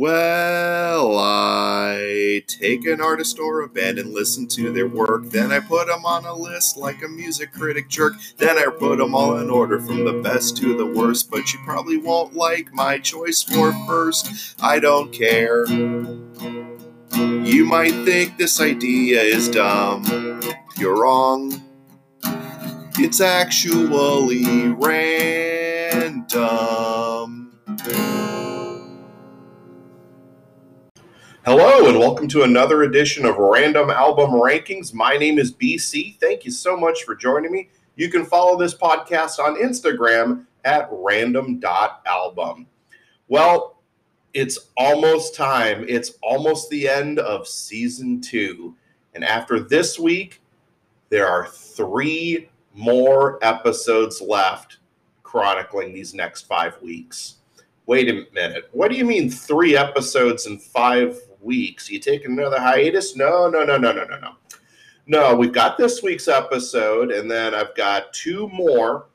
Well, I take an artist or a band and listen to their work. Then I put them on a list like a music critic jerk. Then I put them all in order from the best to the worst. But you probably won't like my choice for first. I don't care. You might think this idea is dumb. You're wrong. It's actually random. Hello, and welcome to another edition of Randumb Album Rankings. My name is BC. Thank you so much for joining me. You can follow this podcast on Instagram at randumb.albumb. Well, it's almost time. It's almost the end of season two. And after this week, there are three more episodes left chronicling these next five weeks. Wait a minute. What do you mean three episodes in five weeks? You take another hiatus? No, no, no, no, no, no, no. No, we've got this week's episode, and then I've got two more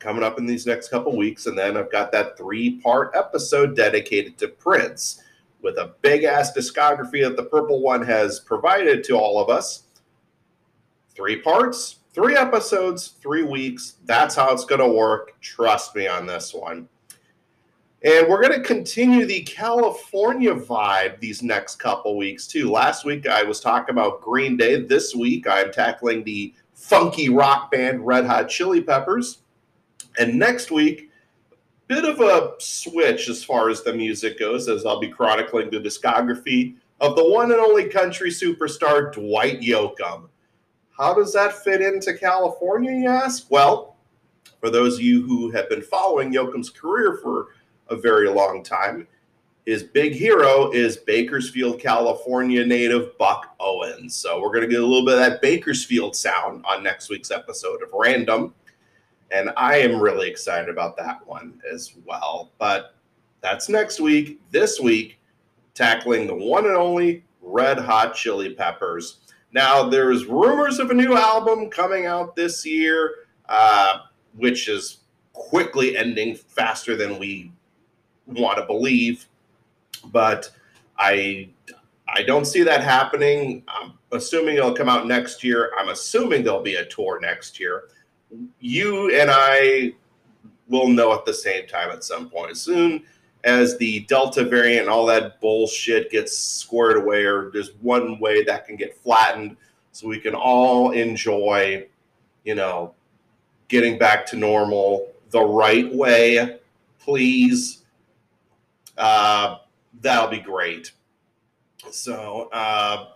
coming up in these next couple weeks, and then I've got that three-part episode dedicated to Prince with a big ass discography that the Purple One has provided to all of us. Three parts, three episodes, three weeks. That's how it's going to work. Trust me on this one. And we're going to continue the California vibe these next couple weeks, too. Last week I was talking about Green Day. This week I'm tackling the funky rock band Red Hot Chili Peppers. And next week, bit of a switch as far as the music goes, as I'll be chronicling the discography of the one and only country superstar Dwight Yoakam. How does that fit into California, you ask? Well, for those of you who have been following Yoakam's career for a very long time. His big hero is Bakersfield, California native Buck Owens. So we're going to get a little bit of that Bakersfield sound on next week's episode of Random. And I am really excited about that one as well. But that's next week. This week, tackling the one and only Red Hot Chili Peppers. Now, there's rumors of a new album coming out this year, uh, which is quickly ending faster than we want to believe, but I I don't see that happening. I'm assuming it'll come out next year. I'm assuming there'll be a tour next year. You and I will know at the same time at some point. As soon as the Delta variant and all that bullshit gets squared away, or there's one way that can get flattened so we can all enjoy, you know, getting back to normal the right way, please uh, that'll be great. So, uh,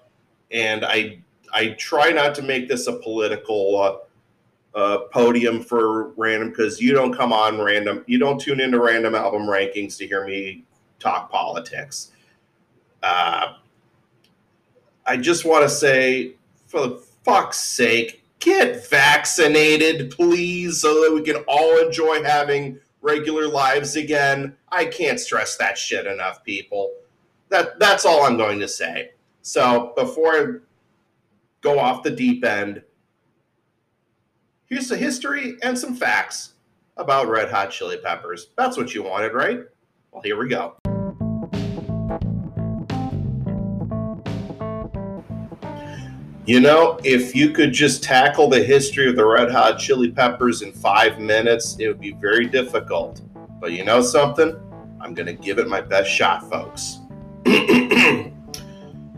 and I I try not to make this a political uh, uh, podium for random because you don't come on random. You don't tune into random album rankings to hear me talk politics. Uh, I just want to say, for the fuck's sake, get vaccinated, please, so that we can all enjoy having regular lives again. I can't stress that shit enough, people. That that's all I'm going to say. So before I go off the deep end, here's the history and some facts about Red Hot Chili Peppers. That's what you wanted, right? Well, here we go. You know, if you could just tackle the history of the Red Hot Chili Peppers in five minutes, it would be very difficult. But you know something? I'm going to give it my best shot, folks. the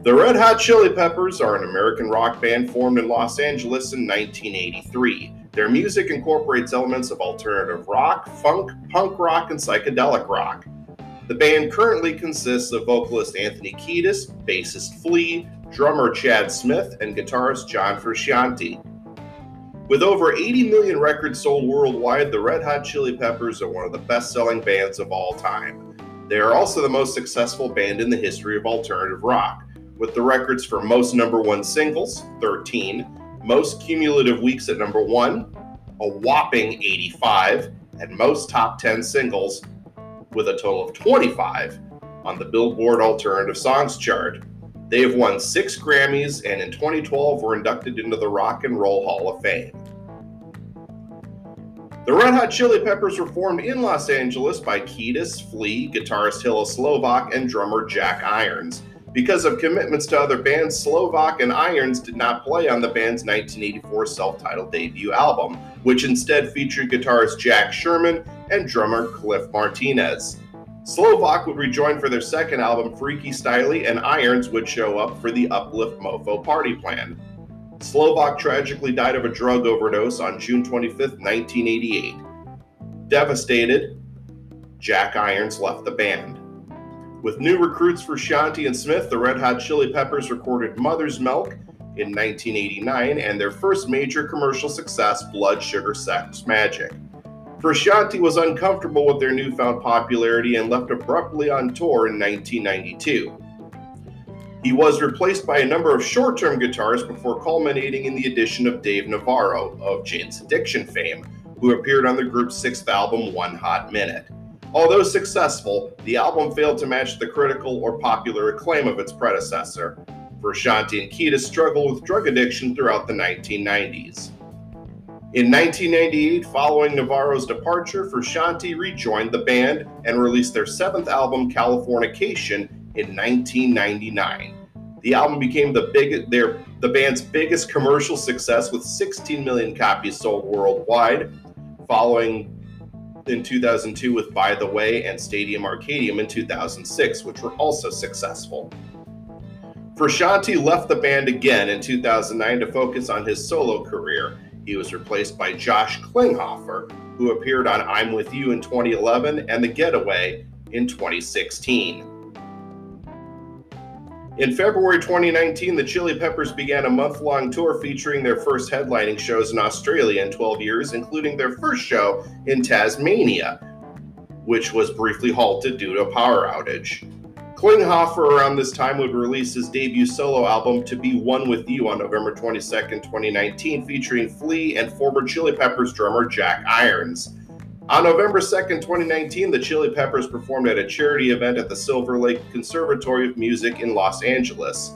Red Hot Chili Peppers are an American rock band formed in Los Angeles in 1983. Their music incorporates elements of alternative rock, funk, punk rock, and psychedelic rock. The band currently consists of vocalist Anthony Kiedis, bassist Flea, drummer Chad Smith, and guitarist John Frusciante. With over 80 million records sold worldwide, the Red Hot Chili Peppers are one of the best selling bands of all time. They are also the most successful band in the history of alternative rock, with the records for most number one singles, 13, most cumulative weeks at number one, a whopping 85, and most top 10 singles, with a total of 25 on the Billboard Alternative Songs chart. They have won six Grammys and in 2012 were inducted into the Rock and Roll Hall of Fame. The Red Hot Chili Peppers were formed in Los Angeles by Kiedis, Flea, guitarist Hillel Slovak, and drummer Jack Irons. Because of commitments to other bands, Slovak and Irons did not play on the band's 1984 self titled debut album, which instead featured guitarist Jack Sherman and drummer Cliff Martinez. Slovak would rejoin for their second album, Freaky Styley, and Irons would show up for the Uplift Mofo party plan. Slovak tragically died of a drug overdose on June 25, 1988. Devastated, Jack Irons left the band. With new recruits Frusciante and Smith, the Red Hot Chili Peppers recorded Mother's Milk in 1989 and their first major commercial success, Blood Sugar Sex Magik. Frusciante was uncomfortable with their newfound popularity and left abruptly on tour in 1992. He was replaced by a number of short term guitarists before culminating in the addition of Dave Navarro of Jane's Addiction fame, who appeared on the group's sixth album, One Hot Minute. Although successful, the album failed to match the critical or popular acclaim of its predecessor. Frusciante and Kiedis struggled with drug addiction throughout the 1990s. In 1998, following Navarro's departure, Frusciante rejoined the band and released their seventh album, Californication, in 1999. The album became the big, their, the band's biggest commercial success with 16 million copies sold worldwide, following in 2002 with By the Way and Stadium Arcadium in 2006, which were also successful. Frusciante left the band again in 2009 to focus on his solo career. He was replaced by Josh Klinghoffer, who appeared on I'm With You in 2011 and The Getaway in 2016. In February 2019, the Chili Peppers began a month long tour featuring their first headlining shows in Australia in 12 years, including their first show in Tasmania, which was briefly halted due to a power outage. Klinghoffer around this time would release his debut solo album To Be One With You on November 22, 2019, featuring Flea and former Chili Peppers drummer Jack Irons. On November 2nd, 2019, the Chili Peppers performed at a charity event at the Silver Lake Conservatory of Music in Los Angeles.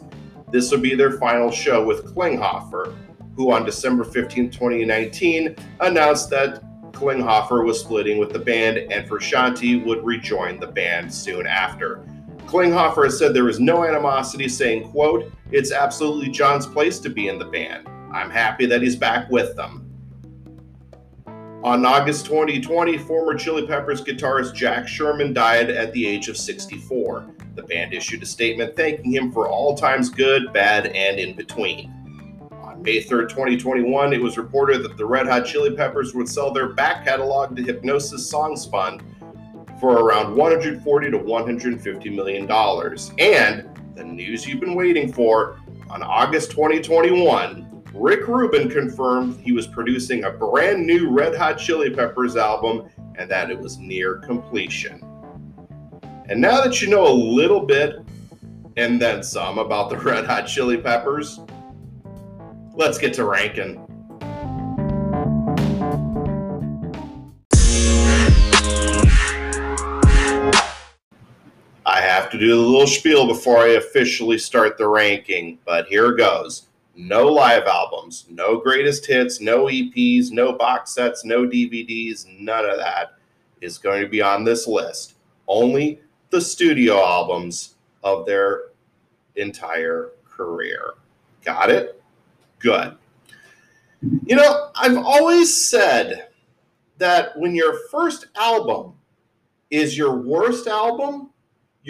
This would be their final show with Klinghoffer, who on December 15, 2019, announced that Klinghoffer was splitting with the band and Frusciante would rejoin the band soon after. Klinghoffer has said there is no animosity, saying, quote, It's absolutely John's place to be in the band. I'm happy that he's back with them. On August 2020, former Chili Peppers guitarist Jack Sherman died at the age of 64. The band issued a statement thanking him for all times good, bad, and in between. On May 3, 2021, it was reported that the Red Hot Chili Peppers would sell their back catalog to Hipgnosis Songs Fund for around 140 to 150 million dollars. And the news you've been waiting for, on August 2021, Rick Rubin confirmed he was producing a brand new Red Hot Chili Peppers album and that it was near completion. And now that you know a little bit and then some about the Red Hot Chili Peppers, let's get to ranking. To do the little spiel before I officially start the ranking, but here goes no live albums, no greatest hits, no EPs, no box sets, no DVDs, none of that is going to be on this list. Only the studio albums of their entire career. Got it? Good. You know, I've always said that when your first album is your worst album,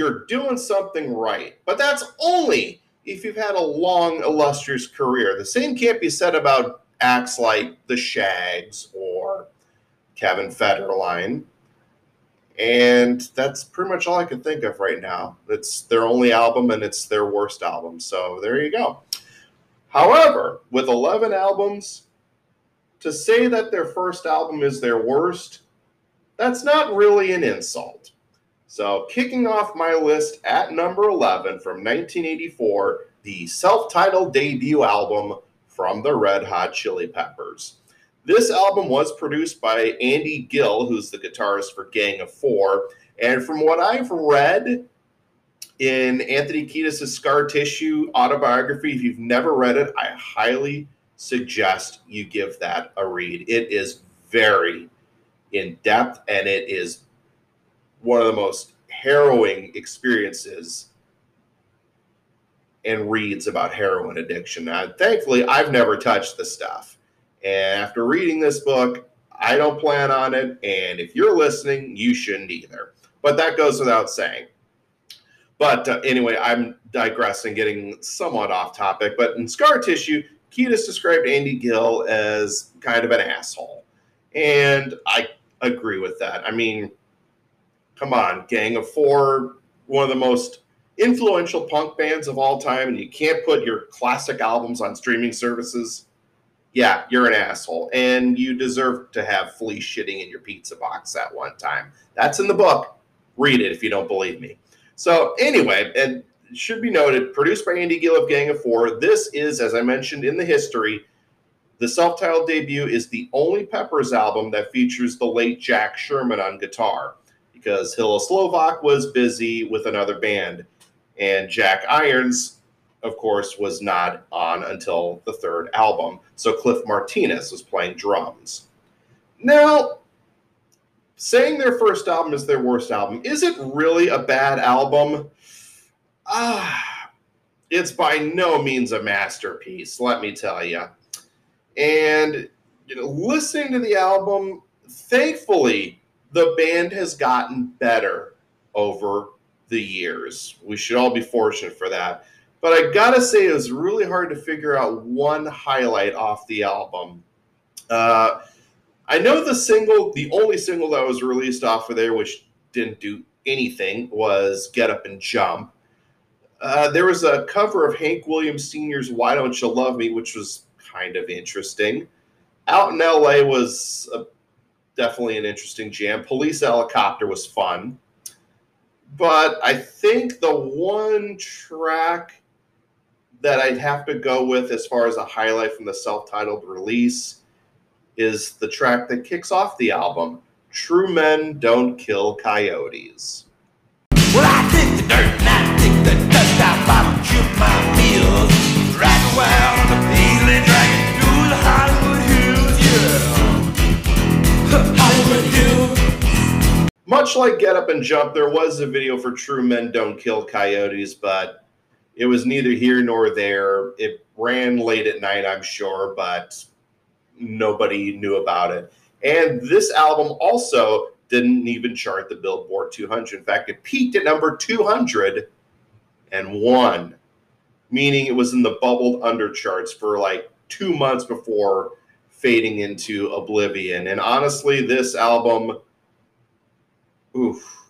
you're doing something right. But that's only if you've had a long, illustrious career. The same can't be said about acts like the Shaggs or Kevin Federline. And that's pretty much all I can think of right now. It's their only album and it's their worst album. So there you go. However, with 11 albums, to say that their first album is their worst, that's not really an insult. So, kicking off my list at number 11 from 1984, the self titled debut album from the Red Hot Chili Peppers. This album was produced by Andy Gill, who's the guitarist for Gang of Four. And from what I've read in Anthony Kiedis' Scar Tissue autobiography, if you've never read it, I highly suggest you give that a read. It is very, in depth, and it is one of the most harrowing experiences and reads about heroin addiction. Now, thankfully, I've never touched the stuff. And after reading this book, I don't plan on it. And if you're listening, you shouldn't either. But that goes without saying. But uh, anyway, I'm digressing, getting somewhat off topic. But in Scar Tissue, Kiedis described Andy Gill as kind of an asshole. And I agree with that. I mean, come on, Gang of Four, one of the most influential punk bands of all time, and you can't put your classic albums on streaming services. Yeah, you're an asshole, and you deserve to have flea shitting in your pizza box at one time. That's in the book. Read it if you don't believe me. So, anyway, and should be noted, produced by Andy Gill of Gang of Four. This is, as I mentioned in the history, the self titled debut is the only Peppers album that features the late Jack Sherman on guitar because Hillel Slovak was busy with another band. And Jack Irons, of course, was not on until the third album. So Cliff Martinez was playing drums. Now, saying their first album is their worst album, is it really a bad album? Ah, it's by no means a masterpiece, let me tell you. And you know, listening to the album, thankfully, the band has gotten better over the years. We should all be fortunate for that. But I gotta say, it was really hard to figure out one highlight off the album. Uh, I know the single, the only single that was released off of there, which didn't do anything, was Get Up and Jump. Uh, there was a cover of Hank Williams Sr.'s Why Don't You Love Me, which was kind of interesting. Out in LA was a, definitely an interesting jam. Police Helicopter was fun. But I think the one track that I'd have to go with as far as a highlight from the self titled release is the track that kicks off the album True Men Don't Kill Coyotes. Well, I the dirt and I the dust out bottom, my riding wild the Hollywood Much like Get Up and Jump, there was a video for True Men Don't Kill Coyotes, but it was neither here nor there. It ran late at night, I'm sure, but nobody knew about it. And this album also didn't even chart the Billboard 200. In fact, it peaked at number 201, meaning it was in the bubbled under charts for like two months before fading into oblivion. And honestly, this album oof,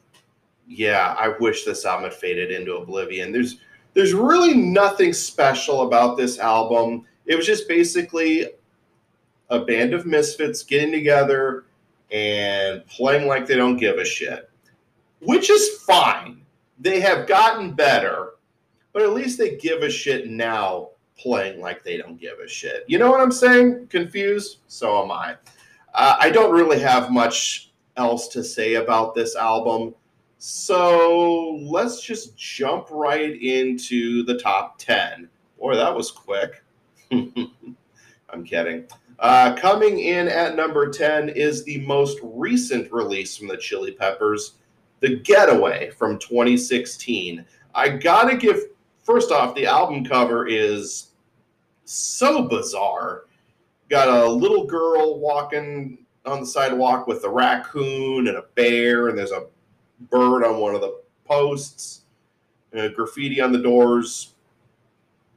yeah, I wish this album had faded into oblivion. There's there's really nothing special about this album. It was just basically a band of misfits getting together and playing like they don't give a shit, which is fine. They have gotten better, but at least they give a shit now playing like they don't give a shit. You know what I'm saying? Confused? So am I. Uh, I don't really have much else to say about this album. So let's just jump right into the top 10. Boy, that was quick. I'm kidding. Uh, coming in at number 10 is the most recent release from the Chili Peppers, The Getaway from 2016. I gotta give, first off, the album cover is so bizarre. Got a little girl walking on the sidewalk with a raccoon and a bear, and there's a bird on one of the posts, and graffiti on the doors.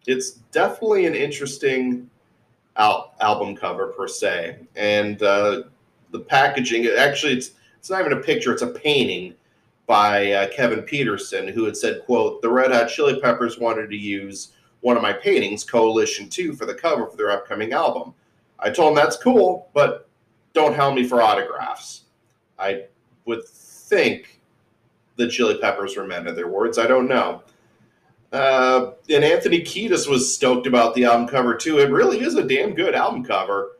It's definitely an interesting al- album cover per se, and uh, the packaging. Actually, it's it's not even a picture; it's a painting by uh, Kevin Peterson, who had said, "quote The Red Hot Chili Peppers wanted to use one of my paintings, Coalition Two, for the cover for their upcoming album." I told him that's cool, but don't hound me for autographs. I would think the Chili Peppers were men of their words. I don't know. Uh, and Anthony Kiedis was stoked about the album cover too. It really is a damn good album cover.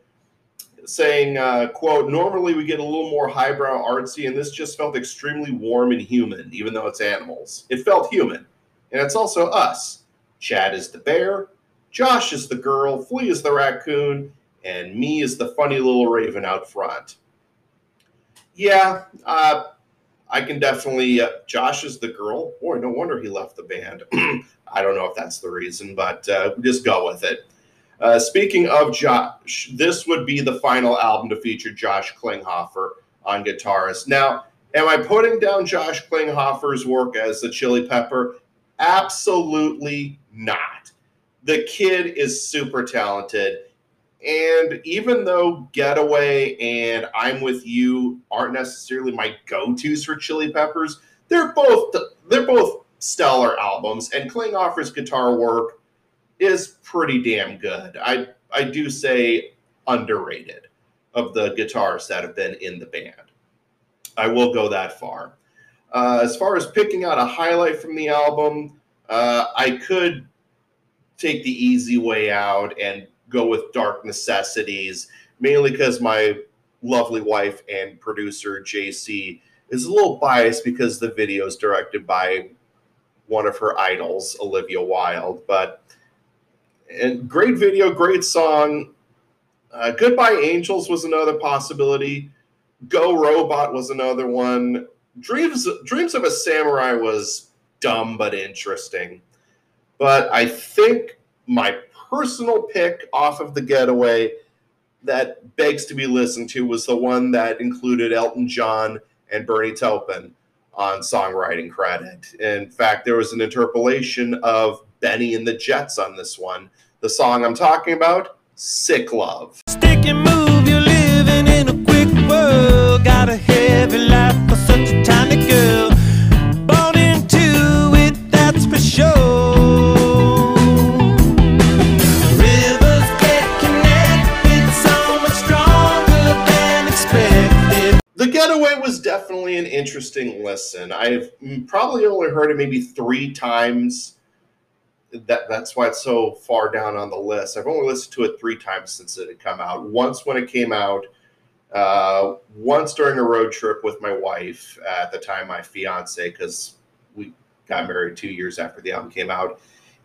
Saying, uh, "quote Normally we get a little more highbrow artsy, and this just felt extremely warm and human, even though it's animals. It felt human, and it's also us. Chad is the bear, Josh is the girl, Flea is the raccoon, and me is the funny little raven out front. yeah, uh, I can definitely. Uh, Josh is the girl. Boy, no wonder he left the band. I don't know if that's the reason, but uh, just go with it. Uh, speaking of Josh, this would be the final album to feature Josh Klinghoffer on guitarist. Now, am I putting down Josh Klinghoffer's work as the Chili Pepper? Absolutely not. The kid is super talented. And even though Getaway and I'm With You aren't necessarily my go-tos for Chili Peppers, they're both they're both stellar albums, and Klinghoffer's guitar work is pretty damn good. I I do say underrated of the guitarists that have been in the band. I will go that far. Uh, as far as picking out a highlight from the album, uh, I could take the easy way out and go with Dark Necessities, mainly because my lovely wife and producer JC is a little biased because the video is directed by one of her idols, Olivia Wilde. But and great video, great song. Uh, Goodbye Angels was another possibility. Go Robot was another one. Dreams Dreams of a Samurai was dumb but interesting. But I think my personal pick off of the getaway that begs to be listened to was the one that included Elton John and Bernie Taupin on songwriting credit. In fact, there was an interpolation of Benny and the Jets on this one. The song I'm talking about, Sick Love. Stick and move, you're living in a quick world. Got a heavy life Getaway was definitely an interesting listen. I've probably only heard it maybe three times. That that's why it's so far down on the list. I've only listened to it three times since it had come out. Once when it came out, uh, once during a road trip with my wife at the time, my fiance, because we got married two years after the album came out.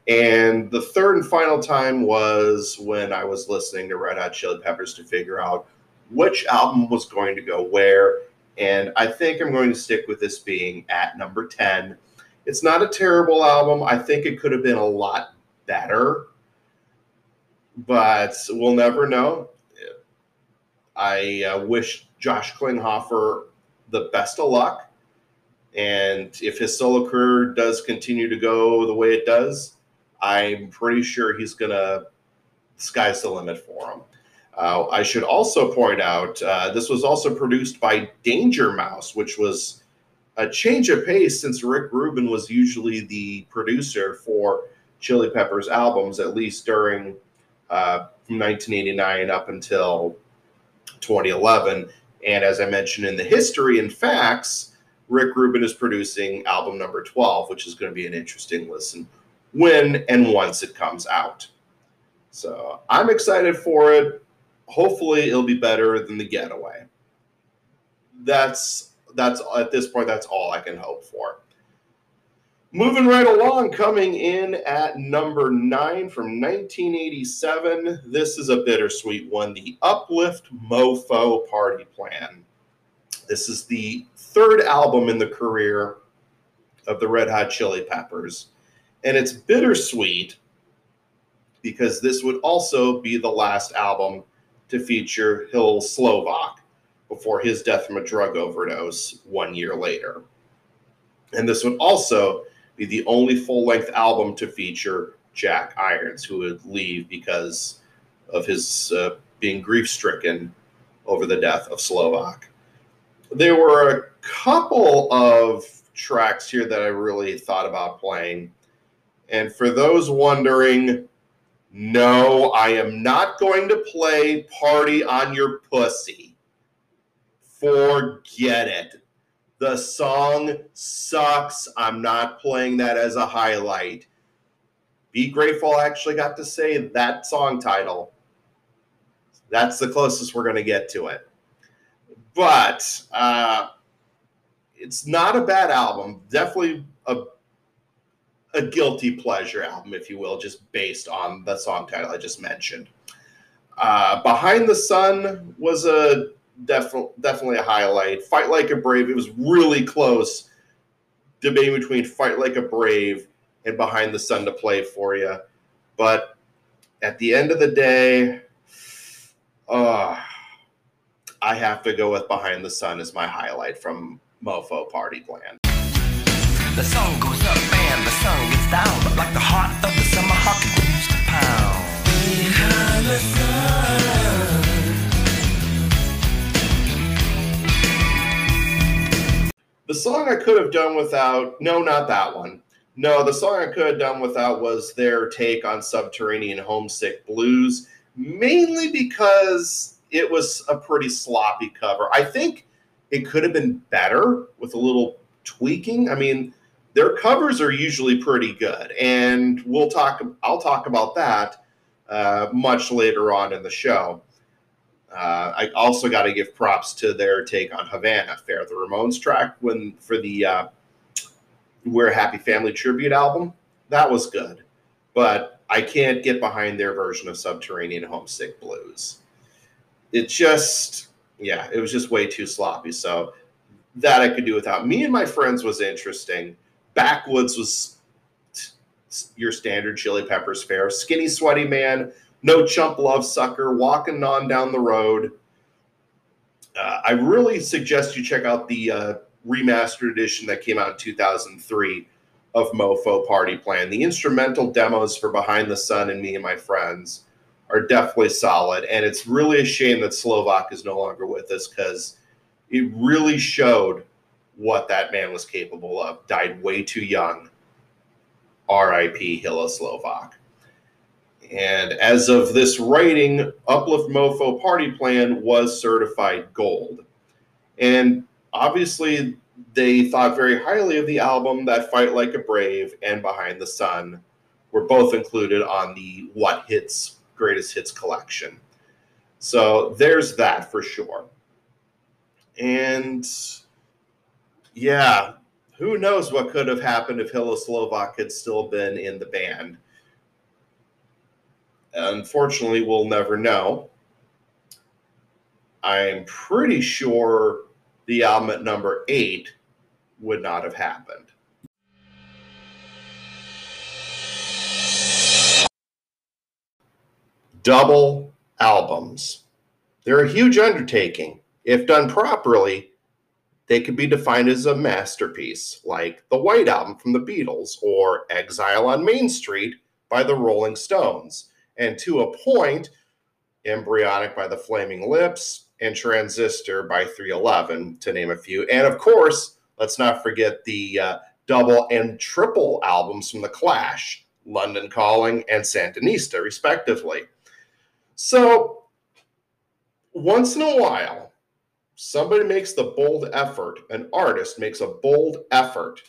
And the third and final time was when I was listening to Red Hot Chili Peppers to figure out which album was going to go where. And I think I'm going to stick with this being at number 10. It's not a terrible album. I think it could have been a lot better, but we'll never know. I uh, wish Josh Klinghoffer the best of luck. And if his solo career does continue to go the way it does, I'm pretty sure he's going to, sky's the limit for him. Uh, I should also point out uh, this was also produced by Danger Mouse, which was a change of pace since Rick Rubin was usually the producer for Chili Peppers albums, at least during uh, from 1989 up until 2011. And as I mentioned in the history and facts, Rick Rubin is producing album number 12, which is going to be an interesting listen when and once it comes out. So I'm excited for it hopefully it'll be better than the getaway. That's that's at this point that's all I can hope for. Moving right along, coming in at number nine from 1987. This is a bittersweet one the Uplift Mofo Party Plan. This is the third album in the career of the Red Hot Chili Peppers. And it's bittersweet because this would also be the last album to feature Hillel Slovak before his death from a drug overdose one year later. And this would also be the only full length album to feature Jack Irons, who would leave because of his uh, being grief stricken over the death of Slovak. There were a couple of tracks here that I really thought about playing. And for those wondering, no, I am not going to play Party on Your Pussy. Forget it. The song sucks. I'm not playing that as a highlight. Be Grateful I actually got to say that song title. That's the closest we're going to get to it. But uh, it's not a bad album. Definitely a a guilty pleasure album, if you will, just based on the song title I just mentioned. Uh, Behind the Sun was a definitely definitely a highlight. Fight Like a Brave. It was really close. Debate between Fight Like a Brave and Behind the Sun to play for you, but at the end of the day, uh, I have to go with Behind the Sun as my highlight from Mofo Party Plan. The sun goes up the sun gets down, like the heart of the summer hawk continues to pound. Behind the sun. The song I could have done without, no, not that one. No, the song I could have done without was their take on Subterranean Homesick Blues, mainly because it was a pretty sloppy cover. I think it could have been better with a little tweaking. I mean, their covers are usually pretty good, and we'll talk. I'll talk about that uh, much later on in the show. Uh, I also got to give props to their take on Havana Affair, the Ramones track when for the uh, we're a Happy Family tribute album. That was good. But I can't get behind their version of Subterranean Homesick Blues. It just, yeah, it was just way too sloppy. So that I could do without. Me and my friends was interesting. Backwoods was your standard Chili Peppers fare. Skinny, sweaty man, no chump love sucker, walking on down the road. Uh, I really suggest you check out the uh, remastered edition that came out in 2003 of Mofo Party Plan. The instrumental demos for Behind the Sun and Me and My Friends are definitely solid. And it's really a shame that Slovak is no longer with us because it really showed what that man was capable of. Died way too young. R.I.P. Hillel Slovak. And as of this writing, Uplift Mofo Party Plan was certified gold. And obviously they thought very highly of the album that fight like a brave and behind the sun were both included on the what hits greatest hits collection so there's that for sure and yeah who knows what could have happened if Hillel Slovak had still been in the band unfortunately we'll never know i'm pretty sure the album at number eight would not have happened. Double albums. They're a huge undertaking. If done properly, they could be defined as a masterpiece, like the White Album from the Beatles or Exile on Main Street by the Rolling Stones. And to a point, Embryonic by the Flaming Lips, and Transistor by 311, to name a few. And of course, let's not forget the uh, double and triple albums from The Clash, London Calling and Sandinista, respectively. So, once in a while, somebody makes the bold effort, an artist makes a bold effort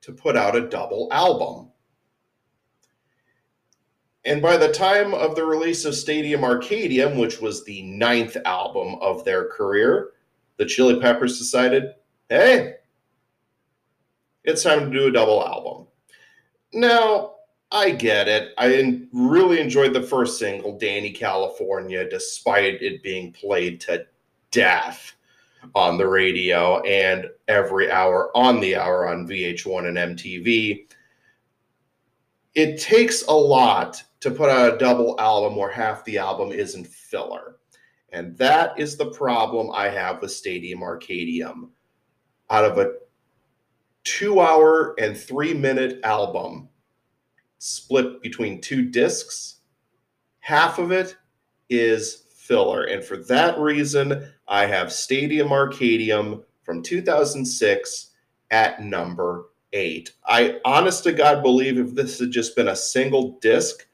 to put out a double album. And by the time of the release of Stadium Arcadium, which was the ninth album of their career, the Chili Peppers decided, hey, it's time to do a double album. Now, I get it. I really enjoyed the first single, Dani California, despite it being played to death on the radio and every hour on the hour on VH1 and MTV. It takes a lot to put out a double album where half the album isn't filler. And that is the problem I have with Stadium Arcadium. Out of a two hour and three minute album split between two discs, half of it is filler. And for that reason, I have Stadium Arcadium from 2006 at number eight. I honest to God believe if this had just been a single disc,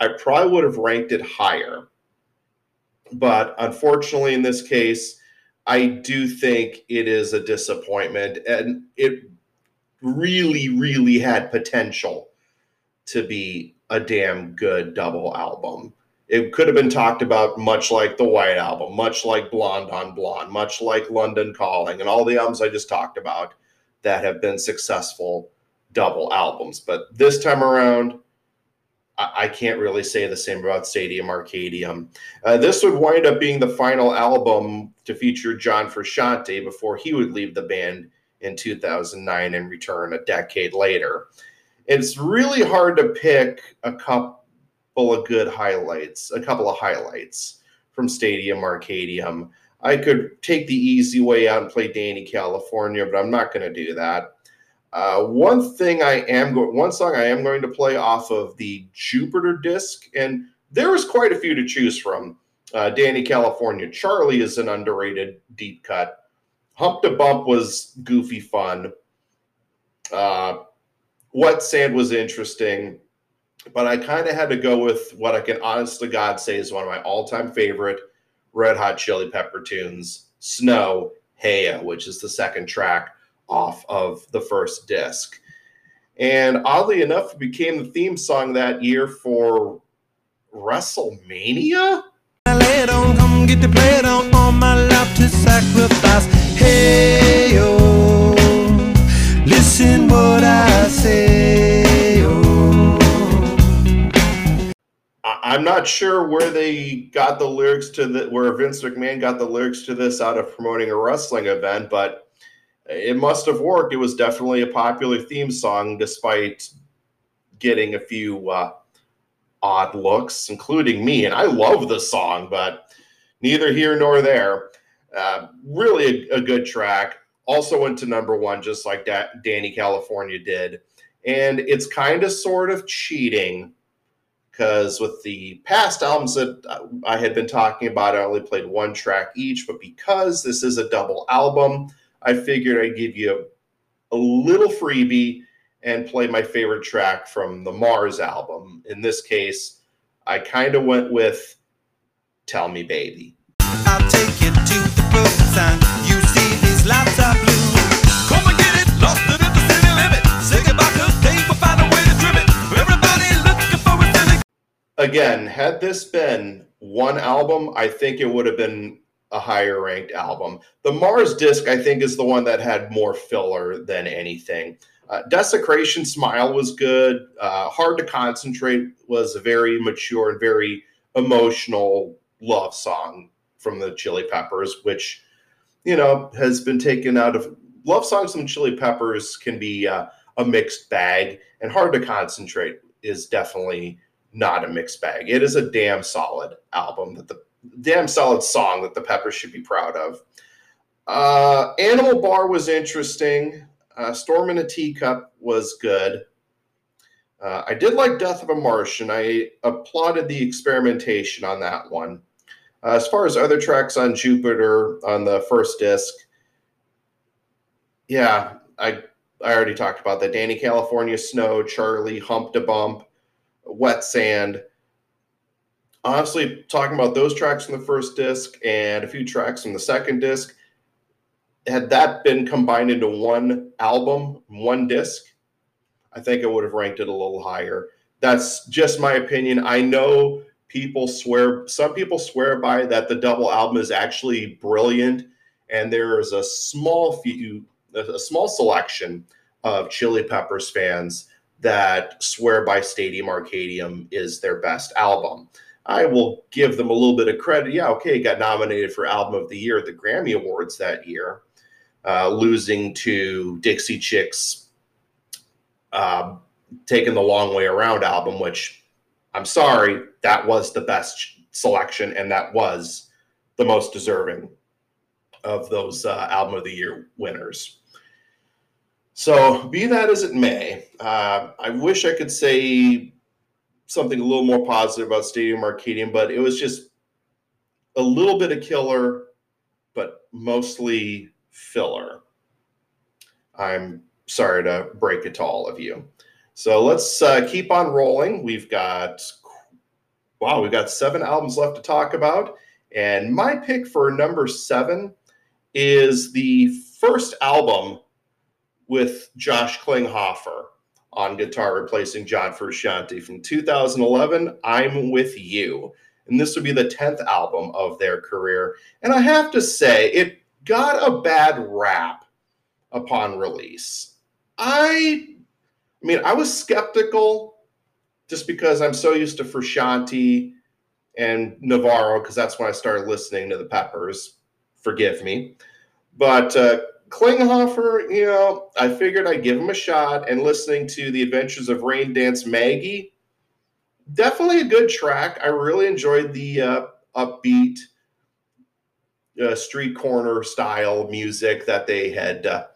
I probably would have ranked it higher. But unfortunately, in this case, I do think it is a disappointment. And it really, really had potential to be a damn good double album. It could have been talked about much like the White Album, much like Blonde on Blonde, much like London Calling, and all the albums I just talked about that have been successful double albums. But this time around, I, can't really say the same about Stadium Arcadium. Uh, this would wind up being the final album to feature John Frusciante before he would leave the band in 2009 and return a decade later. It's really hard to pick a couple of good highlights, a couple of highlights from Stadium Arcadium. I could take the easy way out and play Dani California, but I'm not going to do that. Uh, one thing I am going, one song I am going to play off of the Jupiter disc, and there was quite a few to choose from. Uh, Dani California, Charlie is an underrated deep cut. Hump de Bump was goofy fun. Uh, Wet Sand was interesting, but I kind of had to go with what I can honest to God say is one of my all-time favorite Red Hot Chili Pepper tunes, Snow, Heya, which is the second track off of the first disc. And oddly enough, it became the theme song that year for WrestleMania. Hey, yo, listen what I say, I'm not sure where they got the lyrics to the where Vince McMahon got the lyrics to this out of promoting a wrestling event, but it must have worked. It was definitely a popular theme song, despite getting a few uh, odd looks, including me. And I love the song, but neither here nor there. Uh, really a, a good track. Also went to number one, just like that Dani California did. And it's kind of sort of cheating because with the past albums that I had been talking about, I only played one track each. But because this is a double album, I figured I'd give you a, a little freebie and play my favorite track from the Mars album. In this case, I kind of went with Tell Me Baby. I'll take you to the. You see these lights Again, had this been one album, I think it would have been a higher ranked album. The Mars disc, I think, is the one that had more filler than anything. Uh, Desecration Smile was good. Uh, Hard to Concentrate was a very mature and very emotional love song from the Chili Peppers, which, you know, has been taken out of love songs from Chili Peppers can be uh, a mixed bag, and Hard to Concentrate is definitely not a mixed bag. It is a damn solid album that the damn solid song that the Peppers should be proud of. Uh, Animal Bar was interesting. Uh, Storm in a Teacup was good. Uh, I did like Death of a Martian. I applauded the experimentation on that one. Uh, as far as other tracks on Jupiter on the first disc, yeah, I I already talked about that. Dani California, Snow, Charlie, Hump de Bump, Wet Sand. Honestly, talking about those tracks from the first disc and a few tracks from the second disc, had that been combined into one album, one disc, I think I would have ranked it a little higher. That's just my opinion. I know people swear, some people swear by that the double album is actually brilliant, and there is a small few, a small selection of Chili Peppers fans that swear by Stadium Arcadium is their best album. I will give them a little bit of credit. Yeah, okay, got nominated for Album of the Year at the Grammy Awards that year, uh, losing to Dixie Chicks' uh, Taking the Long Way Around album, which I'm sorry, that was the best selection and that was the most deserving of those uh, Album of the Year winners. So, be that as it may, uh, I wish I could say something a little more positive about Stadium Arcadium, but it was just a little bit of killer, but mostly filler. I'm sorry to break it to all of you. So let's uh, keep on rolling. We've got, wow, we've got seven albums left to talk about. And my pick for number seven is the first album with Josh Klinghoffer on guitar, replacing John Frusciante from 2011, I'm With You. And this would be the 10th album of their career. And I have to say, it got a bad rap upon release. I, I mean, I was skeptical just because I'm so used to Frusciante and Navarro, because that's when I started listening to the Peppers. Forgive me. But uh, Klinghoffer, you know, I figured I'd give him a shot. And listening to The Adventures of Rain Dance Maggie, definitely a good track. I really enjoyed the uh, upbeat uh, street corner style music that they had uh,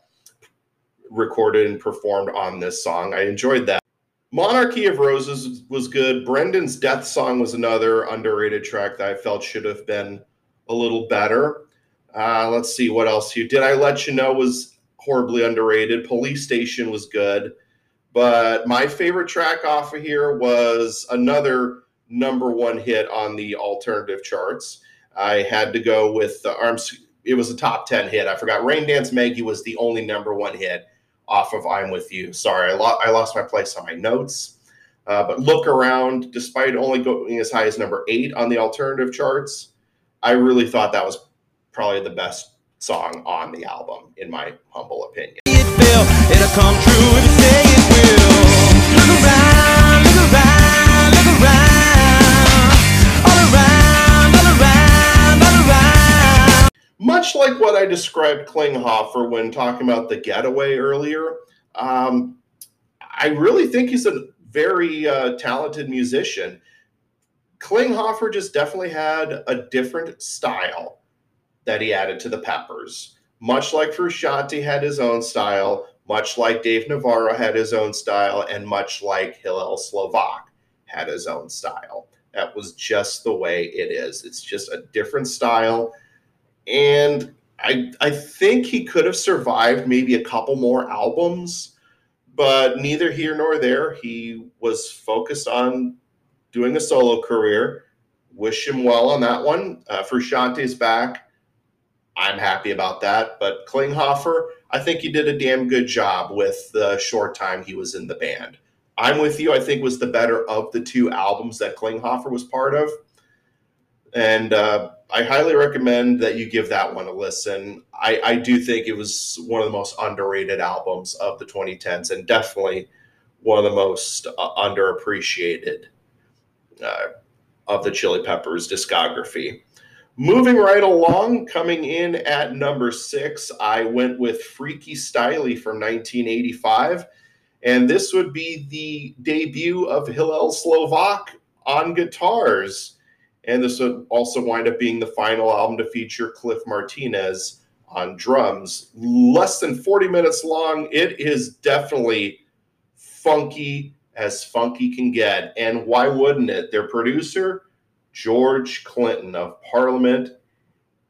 recorded and performed on this song. I enjoyed that. Monarchy of Roses was good. Brendan's Death Song was another underrated track that I felt should have been a little better. Uh, let's see what else you did. I let you know was horribly underrated. Police Station was good, but my favorite track off of here was another number one hit on the alternative charts. I had to go with the arms. It was a top ten hit. I forgot. Rain Dance Maggie was the only number one hit off of I'm with you. Sorry, I, lo- I lost my place on my notes. Uh, but look around, despite only going as high as number eight on the alternative charts, I really thought that was probably the best song on the album, in my humble opinion. it fell, it'll come true if you say it will. Look around, look around, look around. All around, all around, all around. Much like what I described Klinghoffer when talking about the getaway earlier, um, I really think he's a very uh, talented musician. Klinghoffer just definitely had a different style that he added to the Peppers. Much like Frusciante had his own style, much like Dave Navarro had his own style, and much like Hillel Slovak had his own style. That was just the way it is. It's just a different style. And I I think he could have survived maybe a couple more albums, but neither here nor there. He was focused on doing a solo career. Wish him well on that one. Uh, Frusciante's back. I'm happy about that. But Klinghoffer, I think he did a damn good job with the short time he was in the band. I'm with you. I think was the better of the two albums that Klinghoffer was part of, and uh, I highly recommend that you give that one a listen. I, I do think it was one of the most underrated albums of the 2010s, and definitely one of the most uh, underappreciated uh, of the Chili Peppers discography. Moving right along, coming in at number six, I went with Freaky Styley from 1985. And this would be the debut of Hillel Slovak on guitars. And this would also wind up being the final album to feature Cliff Martinez on drums. Less than 40 minutes long. It is definitely funky as funky can get. And why wouldn't it? Their producer, George Clinton of Parliament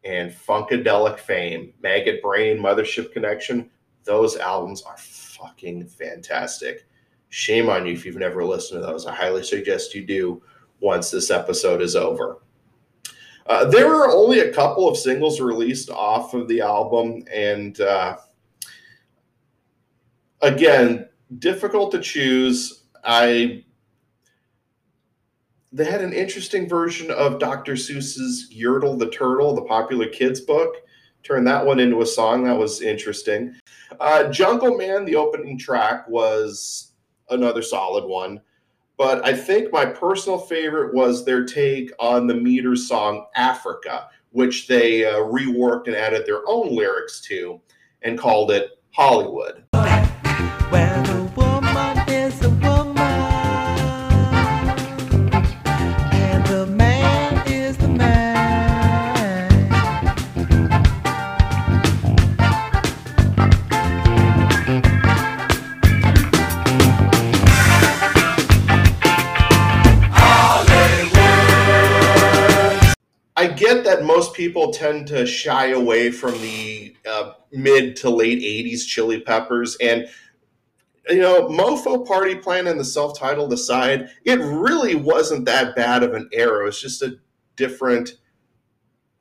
and Funkadelic fame, Maggot Brain, Mothership Connection, those albums are fucking fantastic. Shame on you if you've never listened to those. I highly suggest you do once this episode is over. Uh, there were only a couple of singles released off of the album, and uh, again, difficult to choose. I they had an interesting version of Dr. Seuss's Yertle the Turtle, the popular kids book. Turned that one into a song. That was interesting. Uh, Jungle Man, the opening track, was another solid one. But I think my personal favorite was their take on the Meter song Africa, which they uh, reworked and added their own lyrics to and called it Hollywood. Where that most people tend to shy away from the uh, mid to late 80s Chili Peppers. And, you know, Mofo Party Plan and the self titled aside, it really wasn't that bad of an era. it's just a different,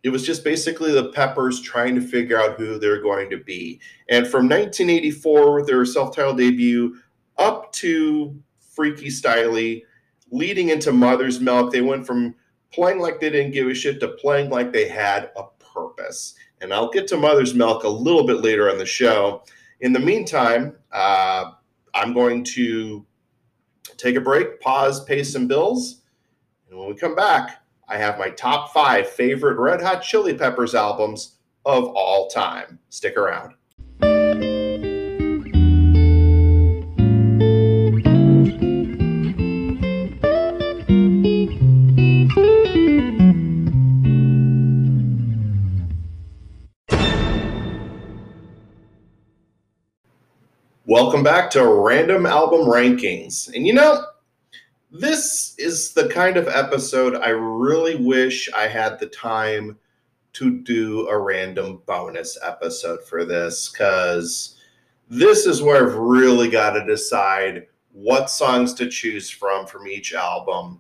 it was just basically the Peppers trying to figure out who they're going to be. And from 1984, with their self titled debut, up to Freaky Styley, leading into Mother's Milk, they went from playing like they didn't give a shit to playing like they had a purpose. And I'll get to Mother's Milk a little bit later on the show. In the meantime, uh, I'm going to take a break, pause, pay some bills. And when we come back, I have my top five favorite Red Hot Chili Peppers albums of all time. Stick around. Welcome back to Randumb Album Rankings. And you know, this is the kind of episode I really wish I had the time to do a random bonus episode for this because this is where I've really got to decide what songs to choose from from each album,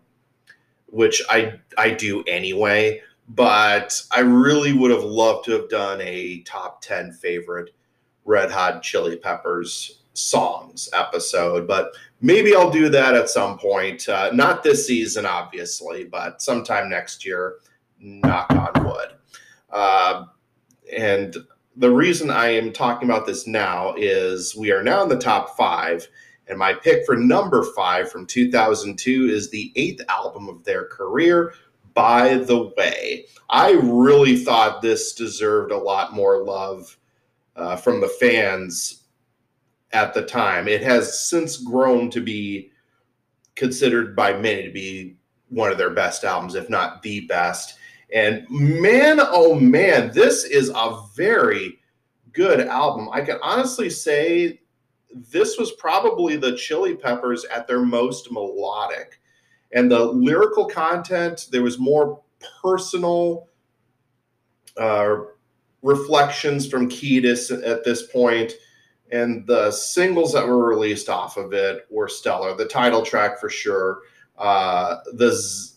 which I I do anyway. But I really would have loved to have done a top 10 favorite Red Hot Chili Peppers songs episode, but maybe I'll do that at some point. Uh, not this season, obviously, but sometime next year. Knock on wood. Uh, and the reason I am talking about this now is we are now in the top five, and my pick for number five from 2002 is the eighth album of their career. By the way, I really thought this deserved a lot more love uh, from the fans at the time. It has since grown to be considered by many to be one of their best albums, if not the best. And man, oh man, this is a very good album. I can honestly say this was probably the Chili Peppers at their most melodic. And the lyrical content, there was more personal uh, reflections from Kiedis at this point, and the singles that were released off of it were stellar. The title track for sure, uh, the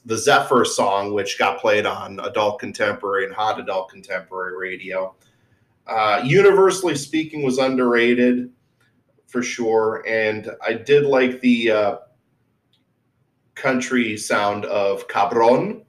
the Zephyr song, which got played on adult contemporary and hot adult contemporary radio. Uh, universally speaking, was underrated for sure, and I did like the uh, country sound of cabron.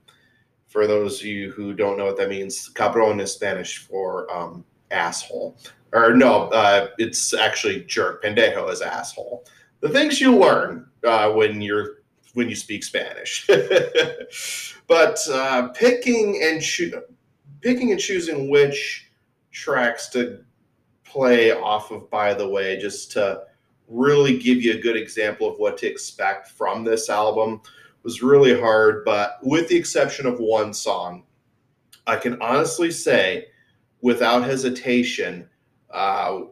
For those of you who don't know what that means, cabron is Spanish for um, asshole. Or no, uh, it's actually jerk. Pendejo is asshole. The things you learn uh, when you're when you speak Spanish. but uh, picking and choo- picking and choosing which tracks to play off of, by the way, just to really give you a good example of what to expect from this album was really hard. But with the exception of one song, I can honestly say, without hesitation, uh,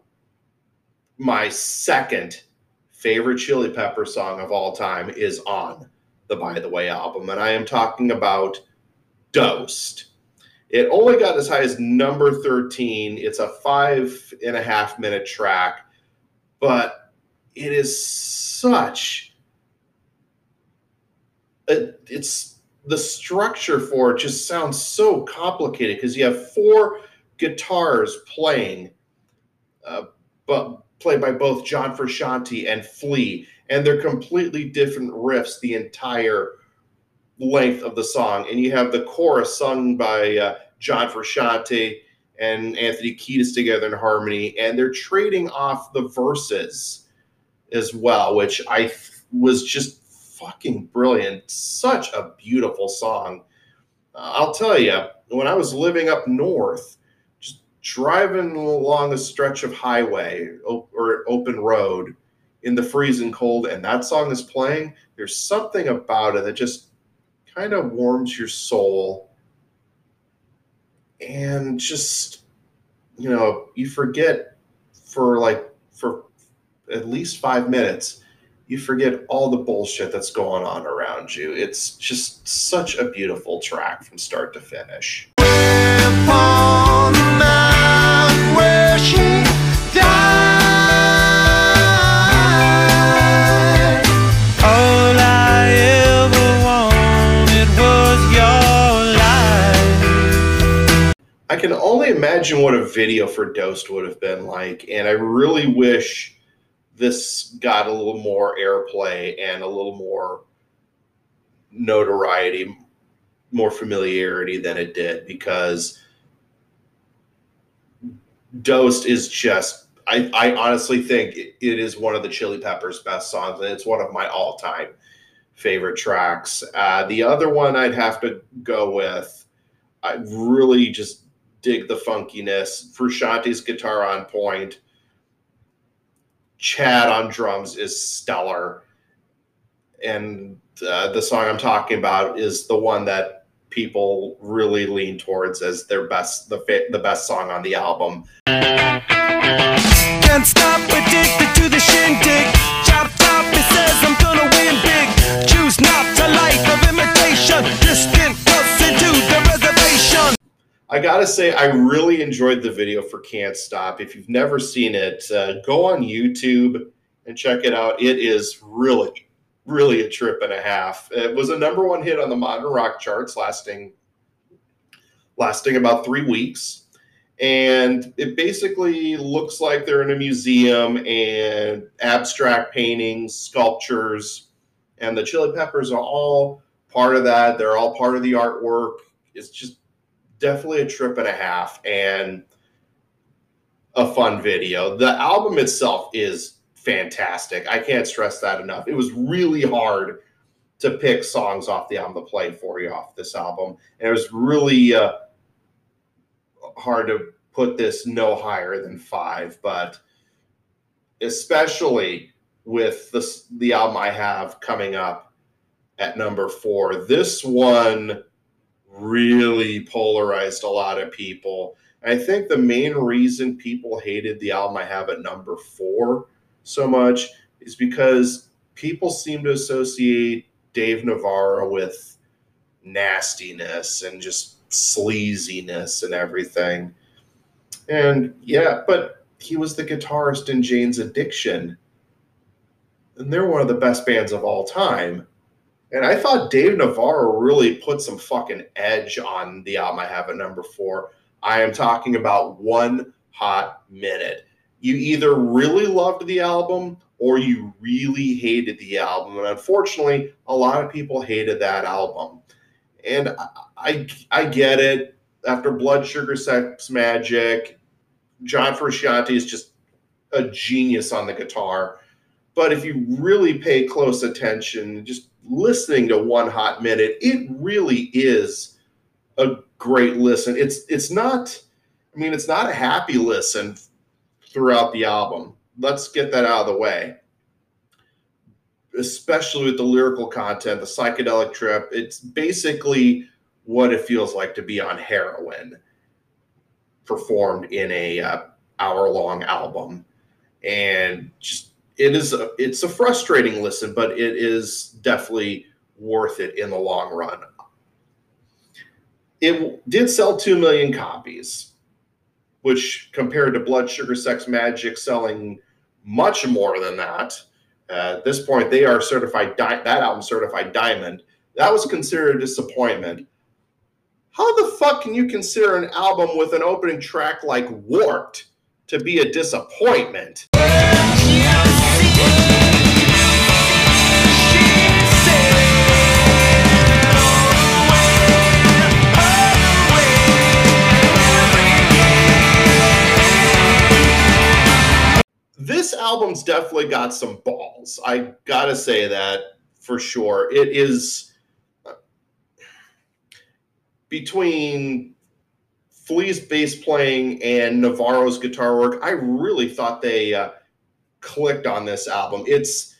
my second favorite Chili Pepper song of all time is on the By the Way album, and I am talking about Dosed. It only got as high as number 13. It's a five and a half minute track, but it is such it, it's the structure for it just sounds so complicated because you have four guitars playing uh, but played by both John Frusciante and Flea, and they're completely different riffs the entire length of the song. And you have the chorus sung by uh, John Frusciante and Anthony Kiedis together in harmony, and they're trading off the verses as well, which I th- was just fucking brilliant. Such a beautiful song. Uh, I'll tell you, when I was living up north, driving along a stretch of highway or open road in the freezing cold, and that song is playing, there's something about it that just kind of warms your soul. And just you know you forget for like for at least five minutes you forget all the bullshit that's going on around you. It's just such a beautiful track from start to finish can only imagine what a video for dosed would have been like and i really wish this got a little more airplay and a little more notoriety more familiarity than it did because Dosed is just I, I honestly think it, is one of the Chili Peppers' best songs, and it's one of my all-time favorite tracks. Uh, the other one I'd have to go with, I really just dig the funkiness. Frusciante's guitar on point. Chad on drums is stellar. And uh, the song I'm talking about is the one that people really lean towards as their best, the fa- the best song on the album. Can't stop addicted to the shindig. Chop top, it says I'm gonna win big. Choose not a life of imitation. Distant us into the. I gotta say, I really enjoyed the video for Can't Stop. If you've never seen it, uh, go on YouTube and check it out. It is really, really a trip and a half. It was a number one hit on the modern rock charts, lasting lasting about three weeks. And it basically looks like they're in a museum and abstract paintings, sculptures, and the Chili Peppers are all part of that. They're all part of the artwork. It's just definitely a trip and a half and a fun video. The album itself is fantastic. I can't stress that enough. It was really hard to pick songs off the album to play for you off this album. And it was really uh, hard to put this no higher than five, but especially with this the album I have coming up at number four. This one really polarized a lot of people. I think the main reason people hated the album I have at number four so much is because people seem to associate Dave Navarro with nastiness and just sleaziness and everything. And yeah, but he was the guitarist in Jane's Addiction. And they're one of the best bands of all time. And I thought Dave Navarro really put some fucking edge on the album I have at number four. I am talking about One Hot Minute. You either really loved the album or you really hated the album. And unfortunately, a lot of people hated that album. And I, I, I get it. After Blood Sugar Sex Magik, John Frusciante is just a genius on the guitar. But if you really pay close attention, just listening to One Hot Minute, it really is a great listen. It's it's not, I mean, it's not a happy listen throughout the album. Let's get that out of the way. Especially with the lyrical content, the psychedelic trip, it's basically what it feels like to be on heroin performed in a uh, hour long album and just it is a, it's a frustrating listen but it is definitely worth it in the long run. It did sell 2 million copies which compared to blood sugar sex magik selling much more than that. Uh, at this point they are certified di- that album certified diamond. That was considered a disappointment. How the fuck can you consider an album with an opening track like Warped to be a disappointment? This album's definitely got some balls. I gotta say that for sure. It is between Flea's bass playing and Navarro's guitar work, I really thought they uh, clicked on this album. It's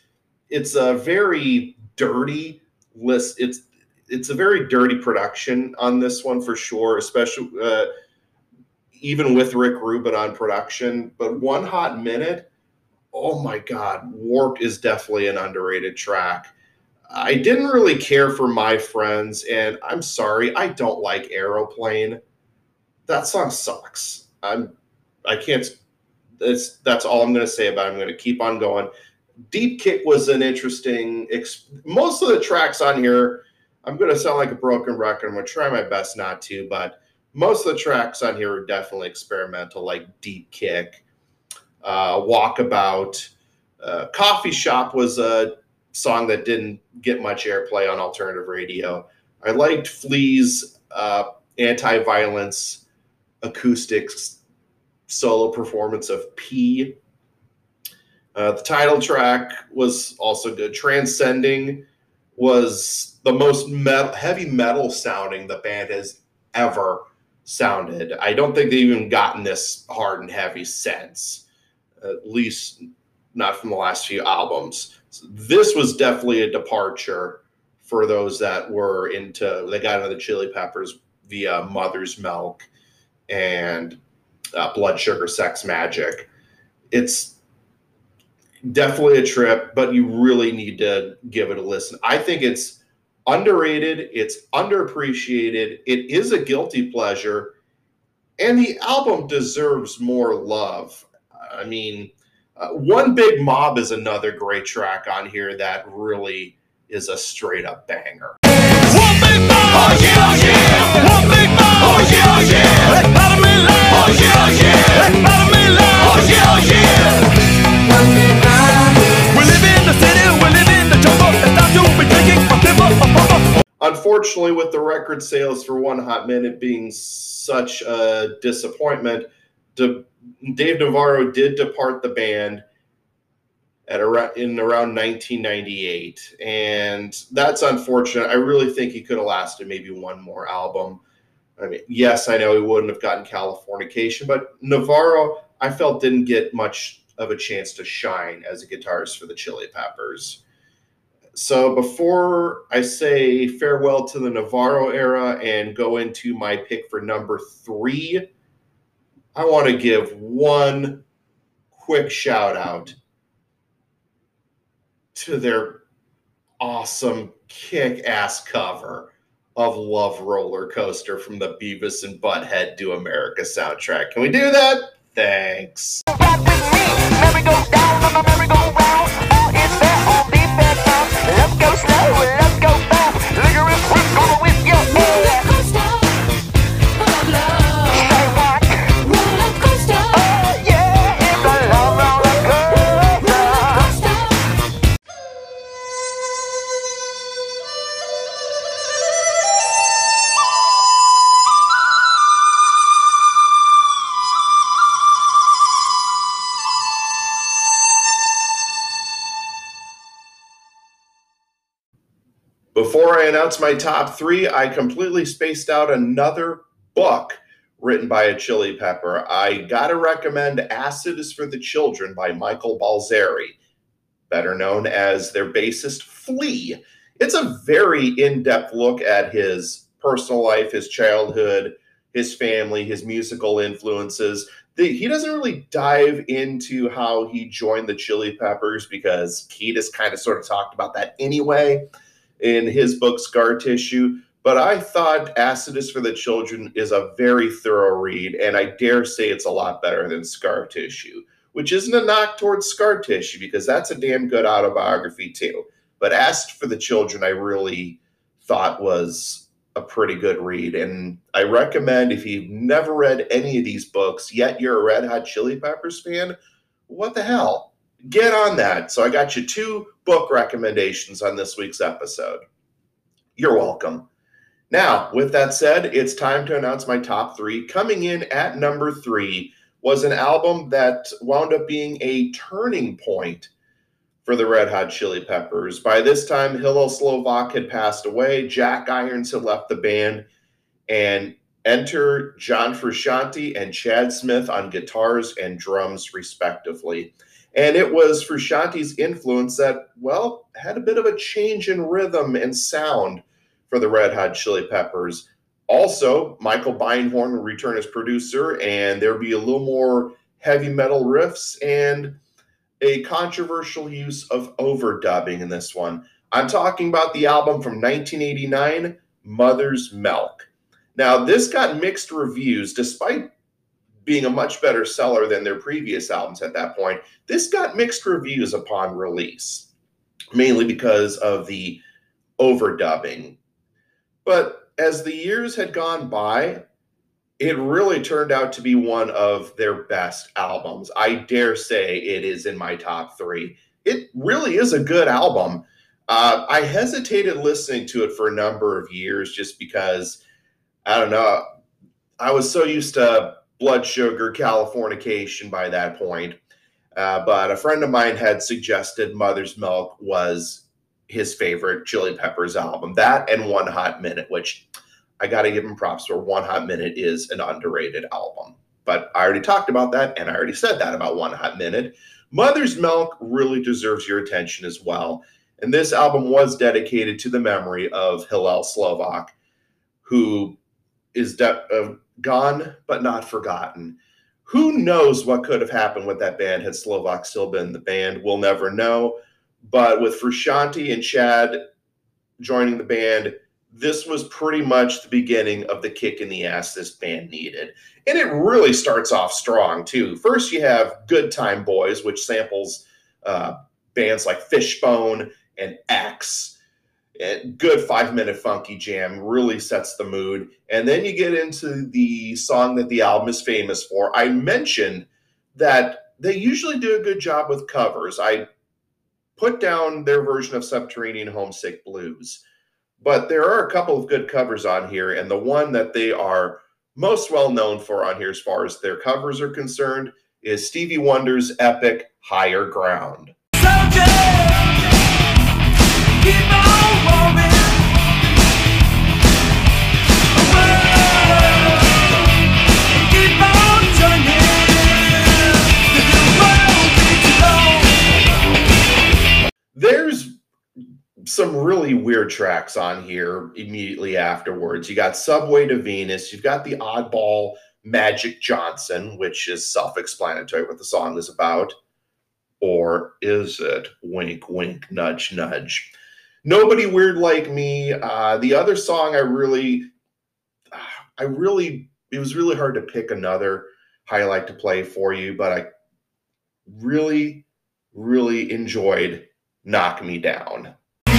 it's a very dirty list. It's it's a very dirty production on this one for sure, especially uh, even with Rick Rubin on production. But one hot minute, oh my god, Warped is definitely an underrated track. I didn't really care for my friends, and I'm sorry, I don't like Aeroplane. That song sucks. I'm I can't that's that's all I'm going to say about it. I'm going to keep on going. Deep Kick was an interesting most of the tracks on here I'm going to sound like a broken record. I'm going to try my best not to, but most of the tracks on here are definitely experimental, like Deep Kick, uh, Walkabout. Uh, Coffee Shop was a song that didn't get much airplay on alternative radio. I liked Flea's uh, anti-violence acoustics solo performance of Pea. Uh, the title track was also good. Transcending was the most metal, heavy metal sounding the band has ever sounded. I don't think they've even gotten this hard and heavy since, at least not from the last few albums. So this was definitely a departure for those that were into, they got into the Chili Peppers via Mother's Milk and uh, Blood Sugar Sex Magik. It's definitely a trip, but you really need to give it a listen. I think it's underrated, it's underappreciated, it is a guilty pleasure, and the album deserves more love. I mean, uh, One Big Mob is another great track on here that really is a straight up banger. One big mob. Oh yeah, oh yeah. One big mob. Oh yeah, oh yeah. Battle me loud. Oh yeah, oh yeah. Battle me loud. Oh yeah, oh yeah. We live in the city, we live in the jungle. It's time to be drinking from people. Unfortunately, with the record sales for One Hot Minute being such a disappointment, De- Dave Navarro did depart the band at around in around 1998, and that's unfortunate. I really think he could have lasted maybe one more album. I mean, yes, I know he wouldn't have gotten Californication, but Navarro, I felt didn't get much of a chance to shine as a guitarist for the Chili Peppers. So before I say farewell to the Navarro era and go into my pick for number three, I want to give one quick shout out to their awesome kick ass cover of Love Roller Coaster from the Beavis and Butthead Do America soundtrack. Can we do that? Thanks. Before I announce my top three, I completely spaced out another book written by a chili pepper. I gotta recommend Acid is for the Children by Michael Balzary, better known as their bassist Flea. It's a very in depth look at his personal life, his childhood, his family, his musical influences. The, he doesn't really dive into how he joined the Chili Peppers because Kiedis kind of sort of talked about that anyway in his book Scar Tissue. But I thought Acid is for the Children is a very thorough read, and I dare say it's a lot better than Scar Tissue, which isn't a knock towards Scar Tissue because that's a damn good autobiography too. But Acid for the Children, I really thought was a pretty good read. And I recommend if you've never read any of these books, yet you're a Red Hot Chili Peppers fan, what the hell? Get on that. So I got you two book recommendations on this week's episode. You're welcome. Now, with that said, it's time to announce my top three. Coming in at number three was an album that wound up being a turning point for the Red Hot Chili Peppers. By this time, Hillel Slovak had passed away, Jack Irons had left the band, and enter John Frusciante and Chad Smith on guitars and drums, respectively. And it was Frusciante's influence that, well, had a bit of a change in rhythm and sound for the Red Hot Chili Peppers. Also, Michael Beinhorn will return as producer, and there'll be a little more heavy metal riffs and a controversial use of overdubbing in this one. I'm talking about the album from 1989, Mother's Milk. Now, this got mixed reviews despite being a much better seller than their previous albums at that point. This got mixed reviews upon release, mainly because of the overdubbing. But as the years had gone by, it really turned out to be one of their best albums. I dare say it is in my top three. It really is a good album. Uh, I hesitated listening to it for a number of years just because I don't know. I was so used to blood sugar, Californication by that point. Uh, but a friend of mine had suggested Mother's Milk was his favorite Chili Peppers album. That and One Hot Minute, which I got to give him props for. One Hot Minute is an underrated album. But I already talked about that, and I already said that about One Hot Minute. Mother's Milk really deserves your attention as well. And this album was dedicated to the memory of Hillel Slovak, who is de- gone but not forgotten. Who knows what could have happened with that band had Slovak still been the band? We'll never know. But with Frusciante and Chad joining the band, this was pretty much the beginning of the kick in the ass this band needed. And it really starts off strong, too. First, you have Good Time Boys, which samples uh, bands like Fishbone and X. And good five minute funky jam really sets the mood. And then you get into the song that the album is famous for. I mentioned that they usually do a good job with covers. I put down their version of Subterranean Homesick Blues. But there are a couple of good covers on here, and the one that they are most well known for on here, as far as their covers are concerned, is Stevie Wonder's epic Higher Ground. Some really weird tracks on here immediately afterwards. You got Subway to Venus, you've got the oddball Magic Johnson, which is self explanatory what the song is about. Or is it? Wink, wink, nudge, nudge. Nobody Weird Like Me. Uh, the other song I really, I really, it was really hard to pick another highlight to play for you, but I really, really enjoyed Knock Me Down. You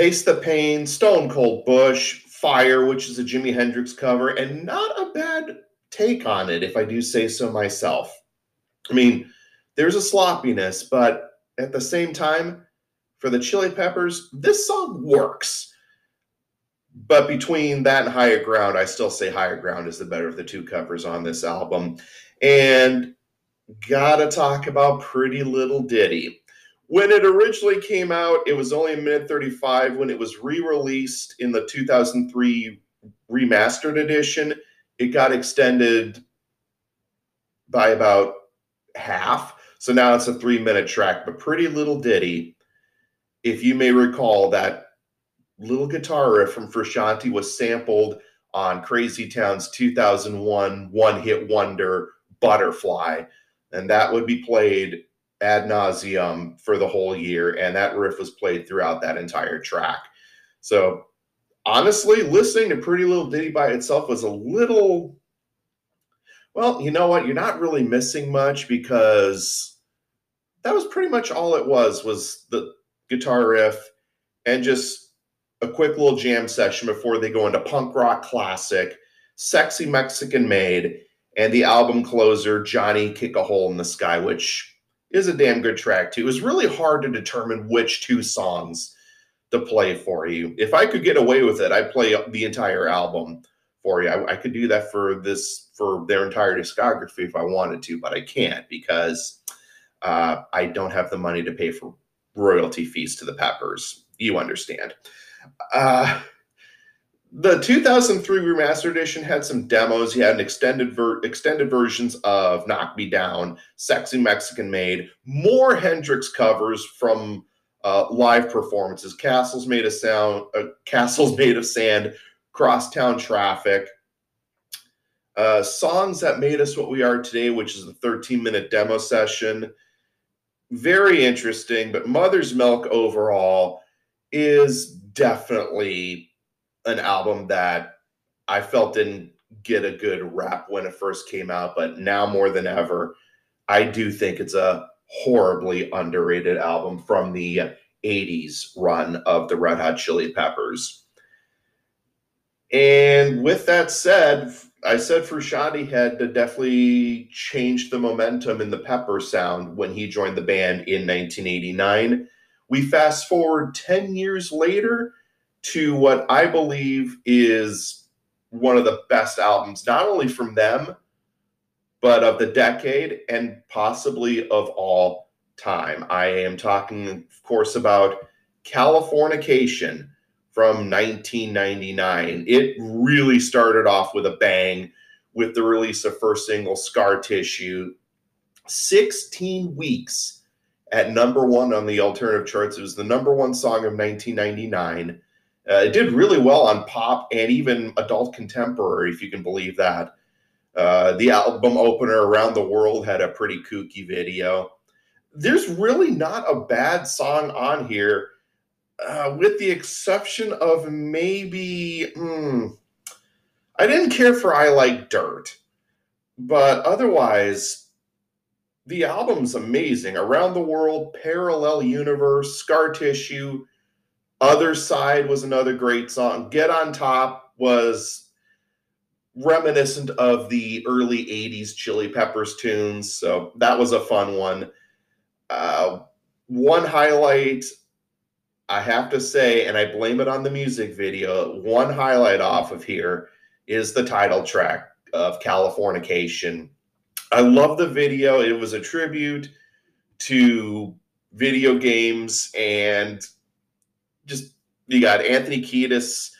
Taste the Pain, Stone Cold Bush, Fire, which is a Jimi Hendrix cover, and not a bad take on it, if I do say so myself. I mean, there's a sloppiness, but at the same time, for the Chili Peppers, this song works. But between that and Higher Ground, I still say Higher Ground is the better of the two covers on this album. And gotta talk about Pretty Little Ditty. When it originally came out, it was only a minute 35. When it was re released in the 2003 remastered edition, it got extended by about half. So now it's a three minute track. But Pretty Little Ditty, if you may recall, that little guitar riff from Frusciante was sampled on Crazy Town's 2001 one hit wonder Butterfly. And that would be played ad nauseum for the whole year. And that riff was played throughout that entire track. So honestly, listening to Pretty Little Ditty by itself was a little, well, you know what? You're not really missing much because that was pretty much all it was, was the guitar riff and just a quick little jam session before they go into punk rock classic, sexy Mexican maid, and the album closer, Johnny Kick a Hole in the Sky, which is a damn good track too. It was really hard to determine which two songs to play for you. If I could get away with it, I'd play the entire album for you. I, I could do that for this for their entire discography if I wanted to, but I can't because uh, I don't have the money to pay for royalty fees to the Peppers. You understand. Uh, the 2003 remastered edition had some demos. You had an extended ver- extended versions of "Knock Me Down," "Sexy Mexican Maid," more Hendrix covers from uh, live performances. "Castles Made of Sound," uh, "Castles Made of Sand," "Crosstown Traffic." Uh, songs that made us what we are today, which is a 13 minute demo session. Very interesting, but Mother's Milk overall is definitely an album that I felt didn't get a good rap when it first came out, but now more than ever, I do think it's a horribly underrated album from the 80s run of the Red Hot Chili Peppers. And with that said, I said Frusciante had to definitely change the momentum in the Pepper sound when he joined the band in 1989. We fast forward 10 years later to what I believe is one of the best albums, not only from them, but of the decade and possibly of all time. I am talking, of course, about Californication from 1999. It really started off with a bang with the release of first single Scar Tissue. 16 weeks at number one on the alternative charts. It was the number one song of 1999. Uh, it did really well on pop and even adult contemporary, if you can believe that. Uh, the album opener around the world had a pretty kooky video. There's really not a bad song on here, uh, with the exception of maybe. hmm, I didn't care for I Like Dirt, but otherwise, the album's amazing. Around the World, Parallel Universe, Scar Tissue, Other Side was another great song. Get on Top was reminiscent of the early 80s Chili Peppers tunes. So that was a fun one. Uh, one highlight, I have to say, and I blame it on the music video, one highlight off of here is the title track of Californication. I love the video. It was a tribute to video games and just you got Anthony Kiedis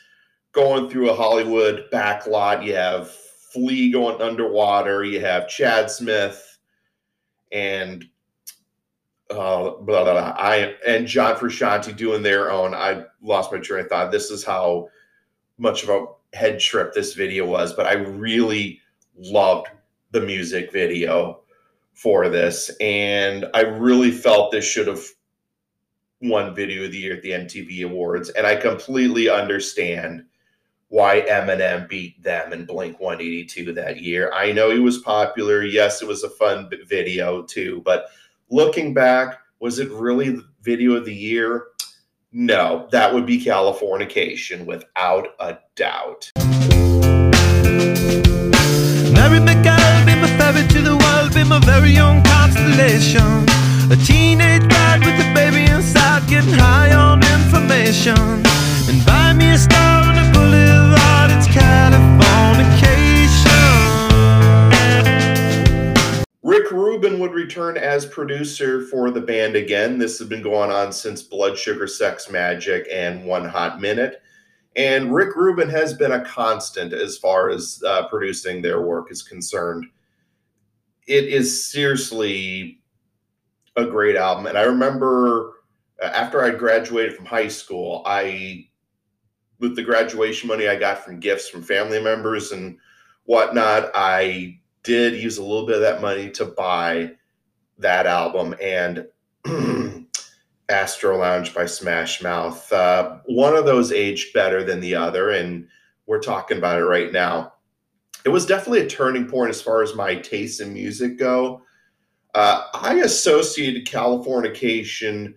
going through a Hollywood backlot. You have Flea going underwater. You have Chad Smith and uh, blah, blah, blah. I and John Frusciante doing their own. I lost my train of thought. This is how much of a head trip this video was, but I really loved the music video for this, and I really felt this should have won Video of the Year at the MTV Awards, and I completely understand why Eminem beat them and Blink 182 that year. I know he was popular. Yes, it was a fun video too, but looking back, was it really the video of the year? No, that would be Californication without a doubt. Be my to the world, be my very own constellation. A teenage bride with a baby inside, getting high on information. And buy me a star on a boulevard, it's Californication. Rick Rubin would return as producer for the band again. This has been going on since Blood Sugar Sex Magik and One Hot Minute. And Rick Rubin has been a constant as far as uh, producing their work is concerned. It is seriously a great album. And I remember after I graduated from high school, I, with the graduation money I got from gifts from family members and whatnot, I did use a little bit of that money to buy that album and Astro Lounge by Smash Mouth. Uh, one of those aged better than the other, and we're talking about it right now. It was definitely a turning point as far as my tastes in music go. Uh, I associated Californication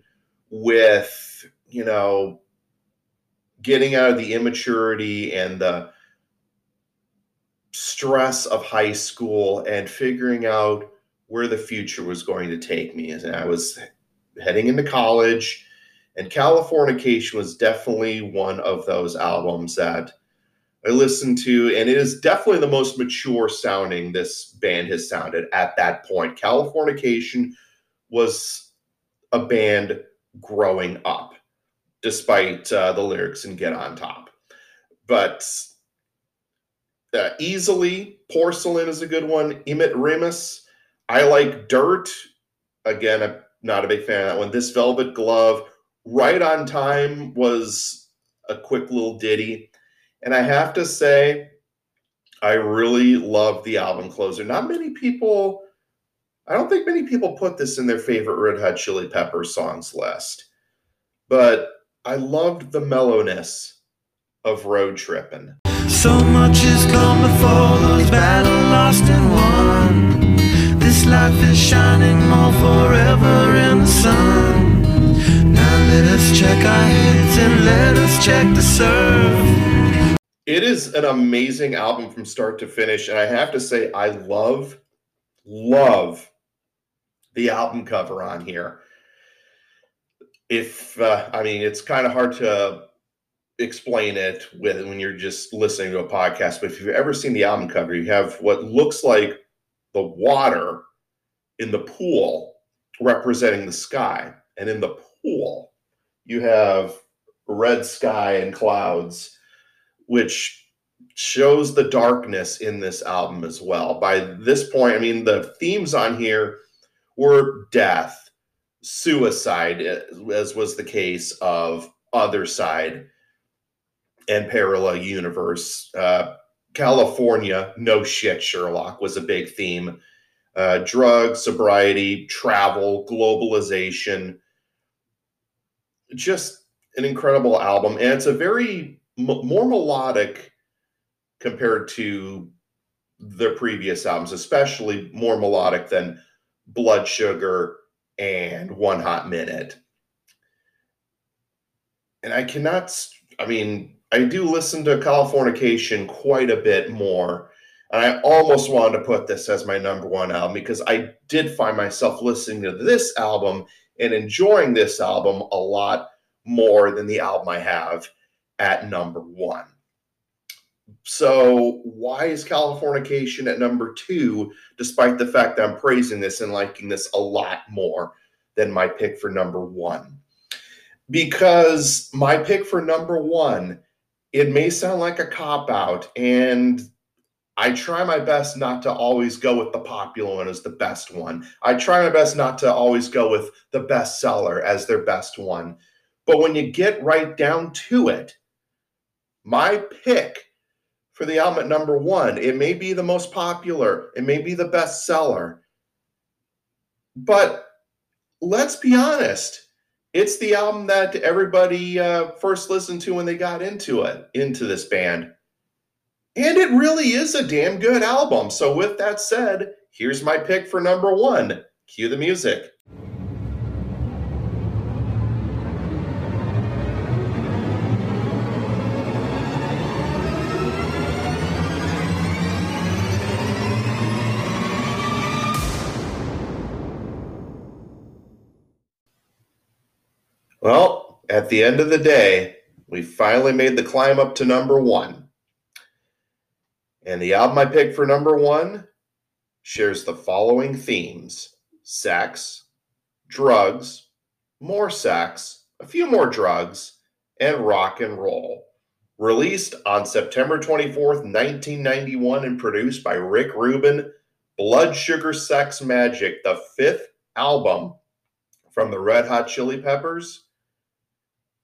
with, you know, getting out of the immaturity and the stress of high school and figuring out where the future was going to take me. And I was heading into college, and Californication was definitely one of those albums that I listened to, and it is definitely the most mature sounding this band has sounded at that point. Californication was a band growing up, despite uh, the lyrics and Get On Top. But uh, easily, Porcelain is a good one. Emit Remmus, I like Dirt. Again, I'm not a big fan of that one. This Velvet Glove, Right on Time was a quick little ditty. And I have to say, I really love the album closer. Not many people, I don't think many people put this in their favorite Red Hot Chili Peppers songs list. But I loved the mellowness of Road Trippin'. So much has come before those battle lost and won. This life is shining more forever in the sun. Now let us check our heads and let us check the surf. It is an amazing album from start to finish. And I have to say, I love, love the album cover on here. If, uh, I mean, it's kind of hard to explain it with when you're just listening to a podcast, but if you've ever seen the album cover, you have what looks like the water in the pool representing the sky. And in the pool, you have red sky and clouds, which shows the darkness in this album as well. By this point, I mean, the themes on here were death, suicide, as was the case of Other Side and Parallel Universe. Uh, California, no shit, Sherlock was a big theme. Uh, drugs, sobriety, travel, globalization. Just an incredible album. And it's a very m- more melodic compared to the previous albums, especially more melodic than Blood Sugar and One Hot Minute. And I cannot, I mean, I do listen to Californication quite a bit more. And I almost wanted to put this as my number one album because I did find myself listening to this album and enjoying this album a lot more than the album I have at number one. So, why is Californication at number two, despite the fact that I'm praising this and liking this a lot more than my pick for number one? Because my pick for number one, it may sound like a cop out, and I try my best not to always go with the popular one as the best one. I try my best not to always go with the bestseller as their best one. But when you get right down to it, my pick for the album at number one, it may be the most popular, it may be the best seller. But let's be honest, it's the album that everybody uh, first listened to when they got into it, into this band. And it really is a damn good album. So, with that said, here's my pick for number one. Cue the music. At the end of the day, we finally made the climb up to number one. And the album I picked for number one shares the following themes sex, drugs, more sex, a few more drugs, and rock and roll. Released on September 24th, 1991, and produced by Rick Rubin, Blood Sugar Sex Magik, the fifth album from the Red Hot Chili Peppers,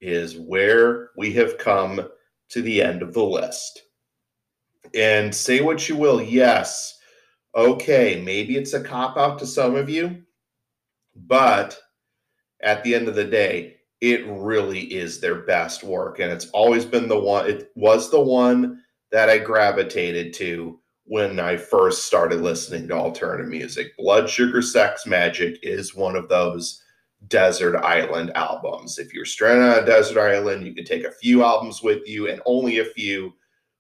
is where we have come to the end of the list. And say what you will, yes, okay, maybe it's a cop out to some of you, but at the end of the day, it really is their best work. And it's always been the one, it was the one that I gravitated to when I first started listening to alternative music. Blood Sugar Sex Magik is one of those desert island albums. If you're stranded on a desert island, you can take a few albums with you and only a few.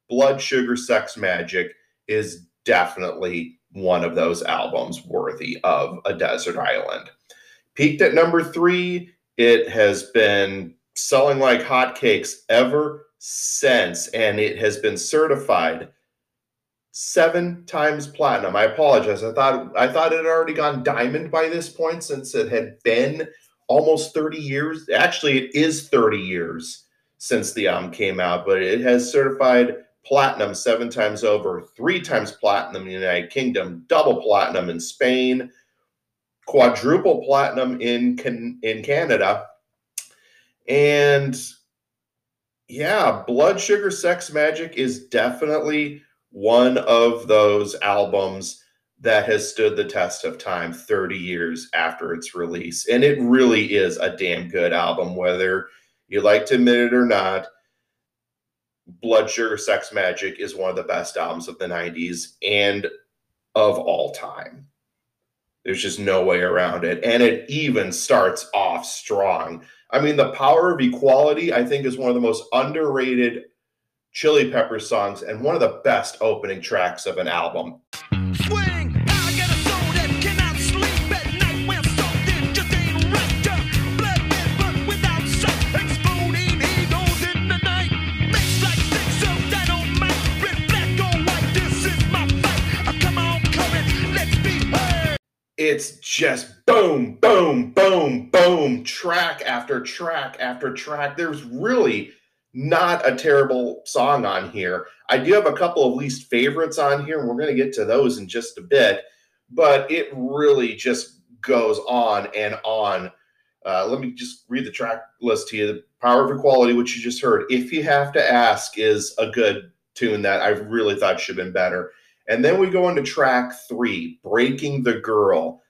Blood Sugar Sex Magik is definitely one of those albums worthy of a desert island. Peaked at number three, it has been selling like hotcakes ever since, and it has been certified seven times platinum. I apologize. I thought I thought it had already gone diamond by this point since it had been almost 30 years. Actually, it is 30 years since the album came out, but it has certified platinum seven times over, three times platinum in the United Kingdom, double platinum in Spain, quadruple platinum in can, in Canada. And yeah, Blood Sugar Sex Magik is definitely one of those albums that has stood the test of time 30 years after its release. And it really is a damn good album, whether you like to admit it or not. Blood Sugar Sex Magik is one of the best albums of the 90s and of all time. There's just no way around it. And it even starts off strong. I mean, the power of equality, I think, is one of the most underrated Chili Peppers songs and one of the best opening tracks of an album. Swing, I got a soul that cannot sleep at night when something just ain't right. Blood red, but without sight, exploding egos in the night. Makes like sticks of dynamite, red, black or white. This is my fight. Uh, come on, coming, let's be heard. It's just boom, boom, boom, boom, track after track after track. There's really not a terrible song on here. I do have a couple of least favorites on here, and we're going to get to those in just a bit, but it really just goes on and on. Uh, let me just read the track list to you. The Power of Equality, which you just heard, If You Have to Ask, is a good tune that I really thought should have been better. And then we go into track three, Breaking the Girl.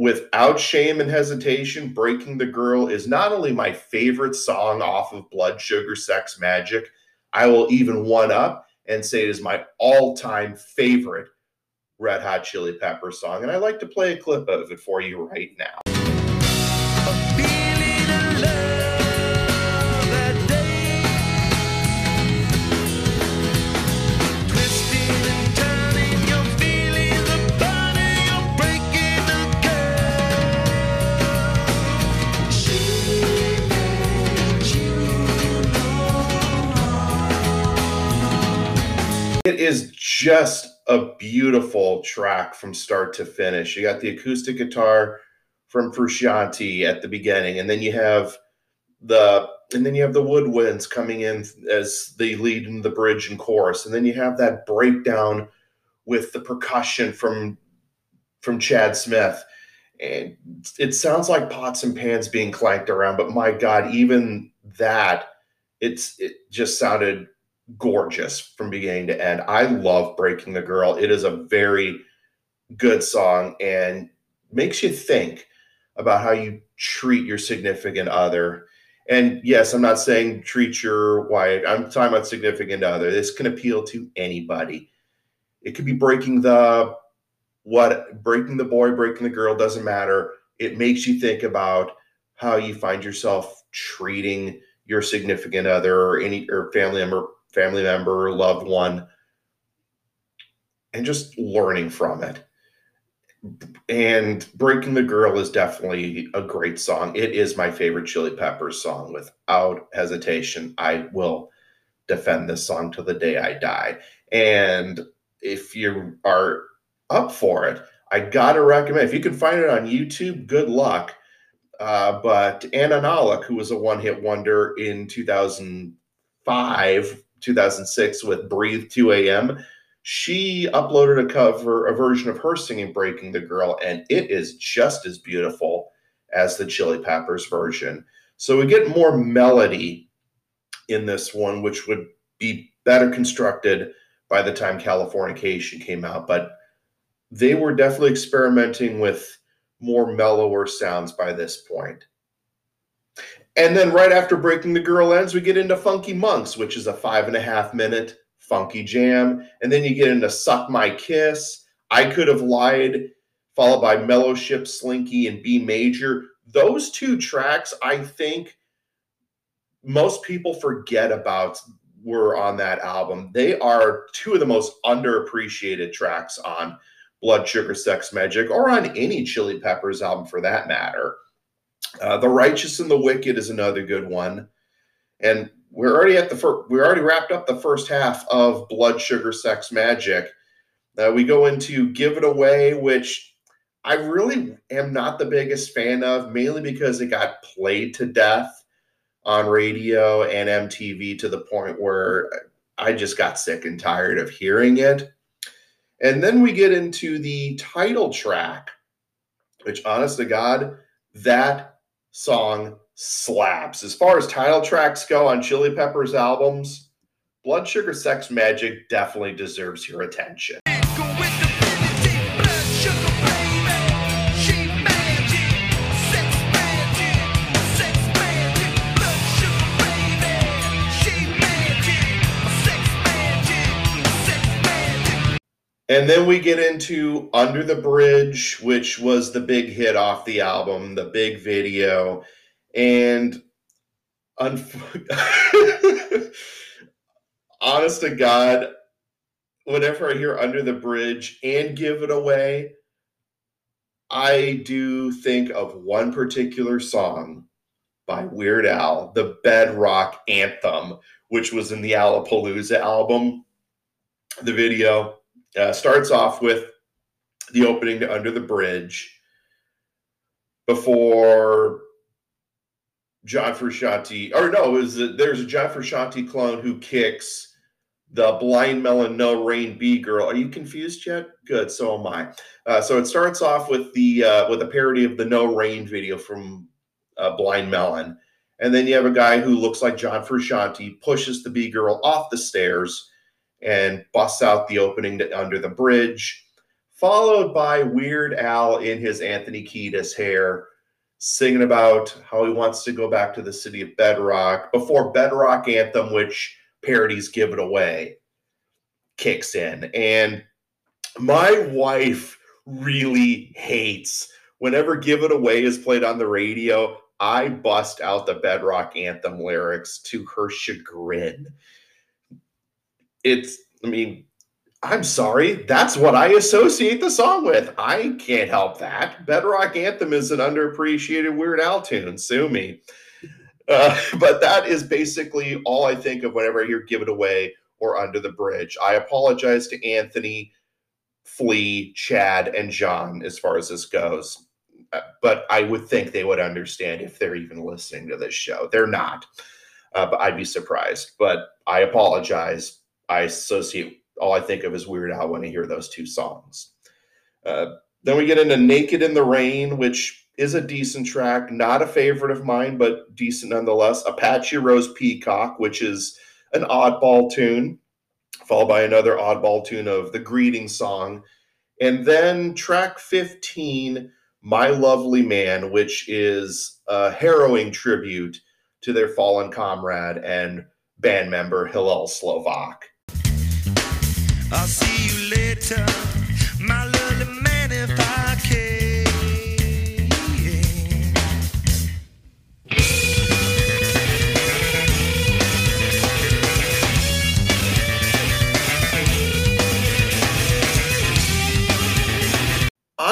Without shame and hesitation, Breaking the Girl is not only my favorite song off of Blood Sugar Sex Magik, I will even one up and say it is my all time favorite Red Hot Chili Pepper song. And I'd like to play a clip of it for you right now. Is just a beautiful track from start to finish. You got the acoustic guitar from Frusciante at the beginning, and then you have the and then you have the woodwinds coming in as they lead in the bridge and chorus, and then you have that breakdown with the percussion from from Chad Smith. And it sounds like pots and pans being clanked around, but my God, even that, it's it just sounded gorgeous from beginning to end. I love Breaking the Girl. It is a very good song and makes you think about how you treat your significant other. And yes, I'm not saying treat your wife. I'm talking about significant other. This can appeal to anybody. It could be breaking the what breaking the boy, breaking the girl doesn't matter. It makes you think about how you find yourself treating your significant other or any or family member family member loved one and just learning from it. And breaking the girl is definitely a great song. It is my favorite chili peppers song without hesitation. I will defend this song to the day i die. And if you are up for it i gotta recommend if you can find it on youtube good luck. Uh, but Anna Nalick, who was a one-hit wonder in 2005, 2006 with Breathe 2 AM, she uploaded a cover, a version of her singing Breaking the Girl, and it is just as beautiful as the Chili Peppers version. So we get more melody in this one, which would be better constructed by the time Californication came out, but they were definitely experimenting with more mellower sounds by this point. And then right after Breaking the Girl ends, we get into Funky Monks, which is a five and a half minute funky jam. And then you get into Suck My Kiss, I Could Have Lied, followed by Mellowship, Slinky, and B Major. Those two tracks, I think most people forget about were on that album. They are two of the most underappreciated tracks on Blood Sugar Sex Magik or on any Chili Peppers album for that matter. Uh, the Righteous and the Wicked is another good one. And we're already at the first, we already wrapped up the first half of Blood Sugar Sex Magik. Uh, we go into Give It Away, which I really am not the biggest fan of, mainly because it got played to death on radio and MTV to the point where I just got sick and tired of hearing it. And then we get into the title track, which, honest to God, that song slaps. As far as title tracks go on Chili Peppers albums, Blood Sugar Sex Magik definitely deserves your attention. And then we get into Under the Bridge, which was the big hit off the album, the big video. And unf- honest to God, whenever I hear Under the Bridge and Give It Away, I do think of one particular song by Weird Al, the Bedrock Anthem, which was in the Alapalooza album. The video uh, starts off with the opening to Under the Bridge before John Frusciante, or no, is there's a John Frusciante clone who kicks the blind melon no rain b girl. Are you confused yet? Good, so am I. Uh, so it starts off with the uh, with a parody of the no rain video from uh, Blind Melon, and then you have a guy who looks like John Frusciante pushes the b girl off the stairs and busts out the opening to under the bridge, followed by Weird Al in his Anthony Kiedis hair singing about how he wants to go back to the city of Bedrock before Bedrock Anthem, which parodies Give It Away, kicks in. And my wife really hates whenever Give It Away is played on the radio. I bust out the Bedrock Anthem lyrics to her chagrin. It's, I mean, I'm sorry, that's what I associate the song with. I can't help that. Bedrock Anthem is an underappreciated Weird Al tune. Sue me. Uh, but that is basically all I think of whenever I hear Give It Away or Under the Bridge. I apologize to Anthony, Flea, Chad, and John as far as this goes. Uh, But I would think they would understand if they're even listening to this show. They're not, uh, but I'd be surprised. But I apologize. I associate all I think of is Weird Al when I hear those two songs. Uh, then we get into Naked in the Rain, which is a decent track, not a favorite of mine, but decent nonetheless. Apache Rose Peacock, which is an oddball tune, followed by another oddball tune of the greeting song. And then track 15, My Lovely Man, which is a harrowing tribute to their fallen comrade and band member Hillel Slovak. I'll see you later, my lovely man, if I can.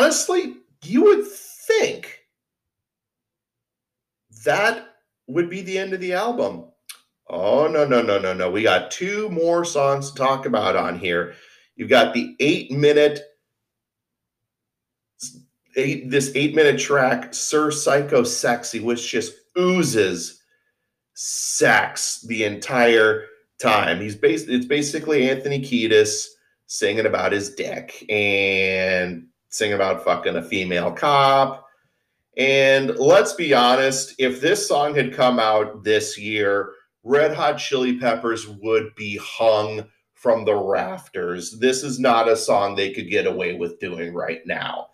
honestly, you would think that would be the end of the album. Oh, no, no, no, no, no. We got two more songs to talk about on here. You've got the eight minute, eight, this eight minute track, Sir Psycho Sexy, which just oozes sex the entire time. He's based, it's basically Anthony Kiedis singing about his dick and sing about fucking a female cop. And let's be honest, if this song had come out this year, Red Hot Chili Peppers would be hung from the rafters. This is not a song they could get away with doing right now.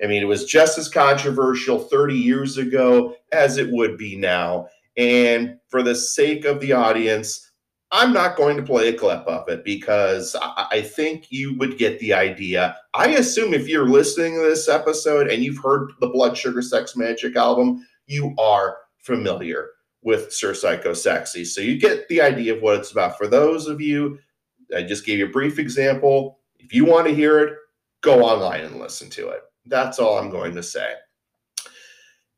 I mean, it was just as controversial 30 years ago as it would be now. And for the sake of the audience, I'm not going to play a clip of it because I think you would get the idea. I assume if you're listening to this episode and you've heard the Blood Sugar Sex Magik album, you are familiar with Sir Psycho Sexy. So you get the idea of what it's about. For those of you, I just gave you a brief example. If you want to hear it, go online and listen to it. That's all I'm going to say.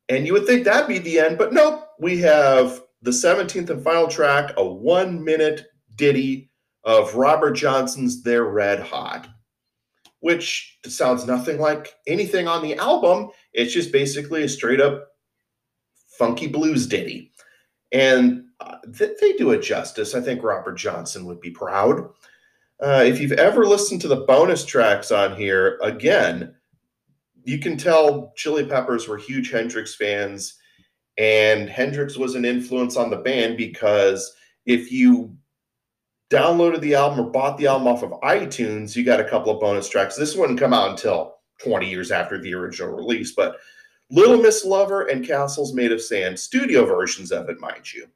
And you would think that'd be the end, but nope. We have the 17th and final track, a one minute ditty of Robert Johnson's They're Red Hot, which sounds nothing like anything on the album. It's just basically a straight up funky blues ditty. And uh, th- they do it justice. I think Robert Johnson would be proud. Uh, if you've ever listened to the bonus tracks on here, again, you can tell Chili Peppers were huge Hendrix fans, and Hendrix was an influence on the band because if you downloaded the album or bought the album off of iTunes, you got a couple of bonus tracks. This wouldn't come out until 20 years after the original release, but Little Miss Lover and Castles Made of Sand, studio versions of it, mind you,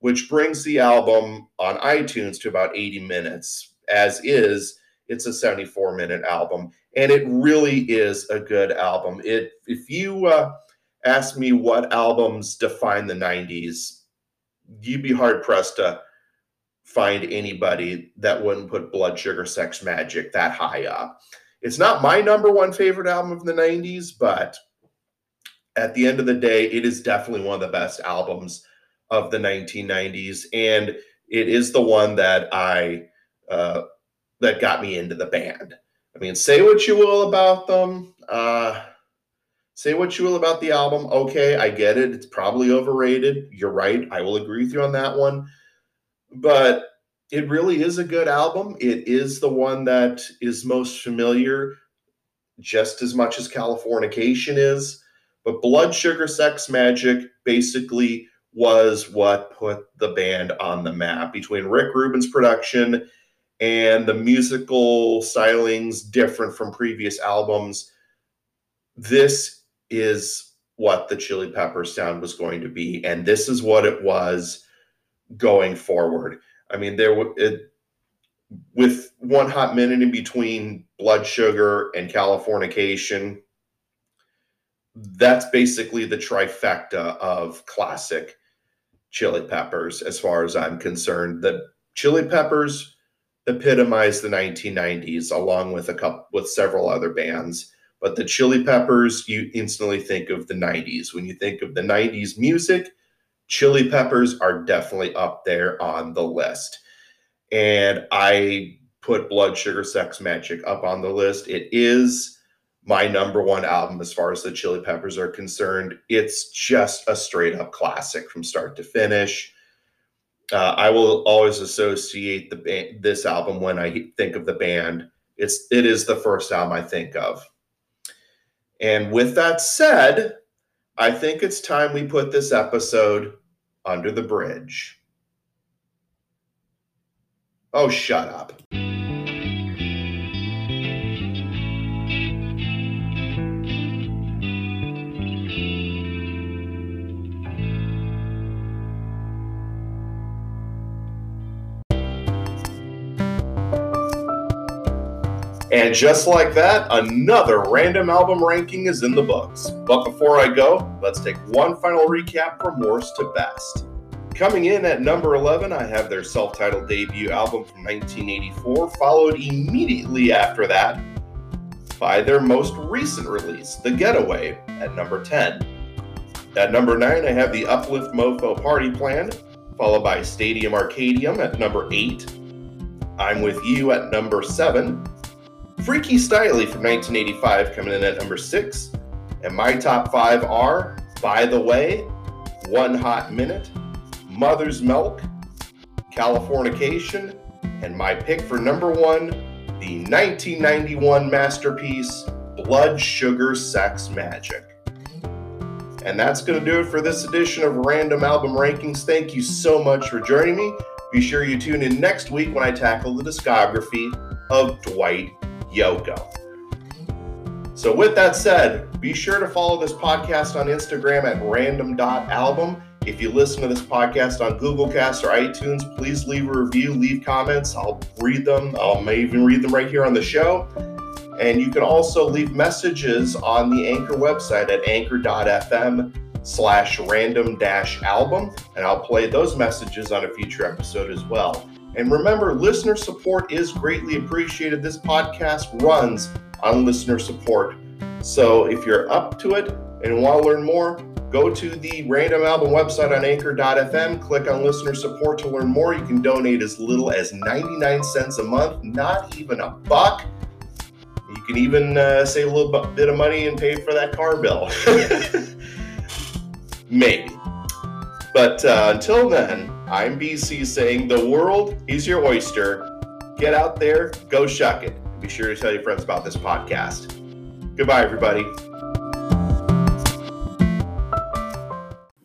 which brings the album on iTunes to about 80 minutes. As is, it's a 74 minute album, and it really is a good album. It if you uh, ask me what albums define the 90s, you'd be hard pressed to find anybody that wouldn't put Blood Sugar Sex Magik that high up. It's not my number one favorite album of the 90s, but at the end of the day, it is definitely one of the best albums of the 1990s. And it is the one that I uh, that got me into the band. I mean, say what you will about them. Uh, say what you will about the album. Okay, I get it. It's probably overrated. You're right. I will agree with you on that one. But it really is a good album. It is the one that is most familiar, just as much as Californication is. But Blood Sugar Sex Magik basically was what put the band on the map between Rick Rubin's production and the musical stylings different from previous albums. This is what the Chili Peppers sound was going to be, and this is what it was going forward. I mean, there it, with one hot minute in between Blood Sugar and Californication. That's basically the trifecta of classic Chili Peppers, as far as I'm concerned. The Chili Peppers epitomized the 1990s, along with a couple with several other bands. But the Chili Peppers, you instantly think of the 90s. When you think of the 90s music, Chili Peppers are definitely up there on the list. And I put Blood Sugar Sex Magik up on the list. It is my number one album as far as the Chili Peppers are concerned. It's just a straight up classic from start to finish. Uh, I will always associate the band, this album when I think of the band. It's it is the first album I think of. And with that said, I think it's time we put this episode under the bridge. Oh, shut up. And just like that, another random album ranking is in the books. But before I go, let's take one final recap from worst to best. Coming in at number 11, I have their self titled debut album from 1984, followed immediately after that by their most recent release, The Getaway, at number 10. At number 9, I have the Uplift Mofo Party Plan, followed by Stadium Arcadium at number 8. I'm With You at number 7. Freaky Styley from 1985 coming in at number 6. And my top 5 are By the Way, One Hot Minute, Mother's Milk, Californication, and my pick for number 1, the 1991 masterpiece Blood Sugar Sex Magik. And that's going to do it for this edition of Randumb Album Rankings. Thank you so much for joining me. Be sure you tune in next week when I tackle the discography of Dwight Yoakam. So, with that said, be sure to follow this podcast on Instagram at randumb.albumb. If you listen to this podcast on Google Cast or iTunes, please leave a review, leave comments. I'll read them. I may even read them right here on the show. And you can also leave messages on the Anchor website at anchor.fm slash random dash album. And I'll play those messages on a future episode as well. And remember, listener support is greatly appreciated. This podcast runs on listener support. So if you're up to it and want to learn more, go to the Random Album website on anchor.fm, click on listener support to learn more. You can donate as little as 99 cents a month, not even a buck. You can even uh, save a little bit of money and pay for that car bill. Maybe. But uh, until then, I'm BC saying the world is your oyster. Get out there, go shuck it. Be sure to tell your friends about this podcast. Goodbye, everybody.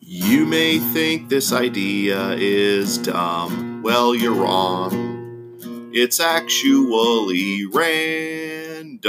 You may think this idea is dumb. Well, you're wrong. It's actually random.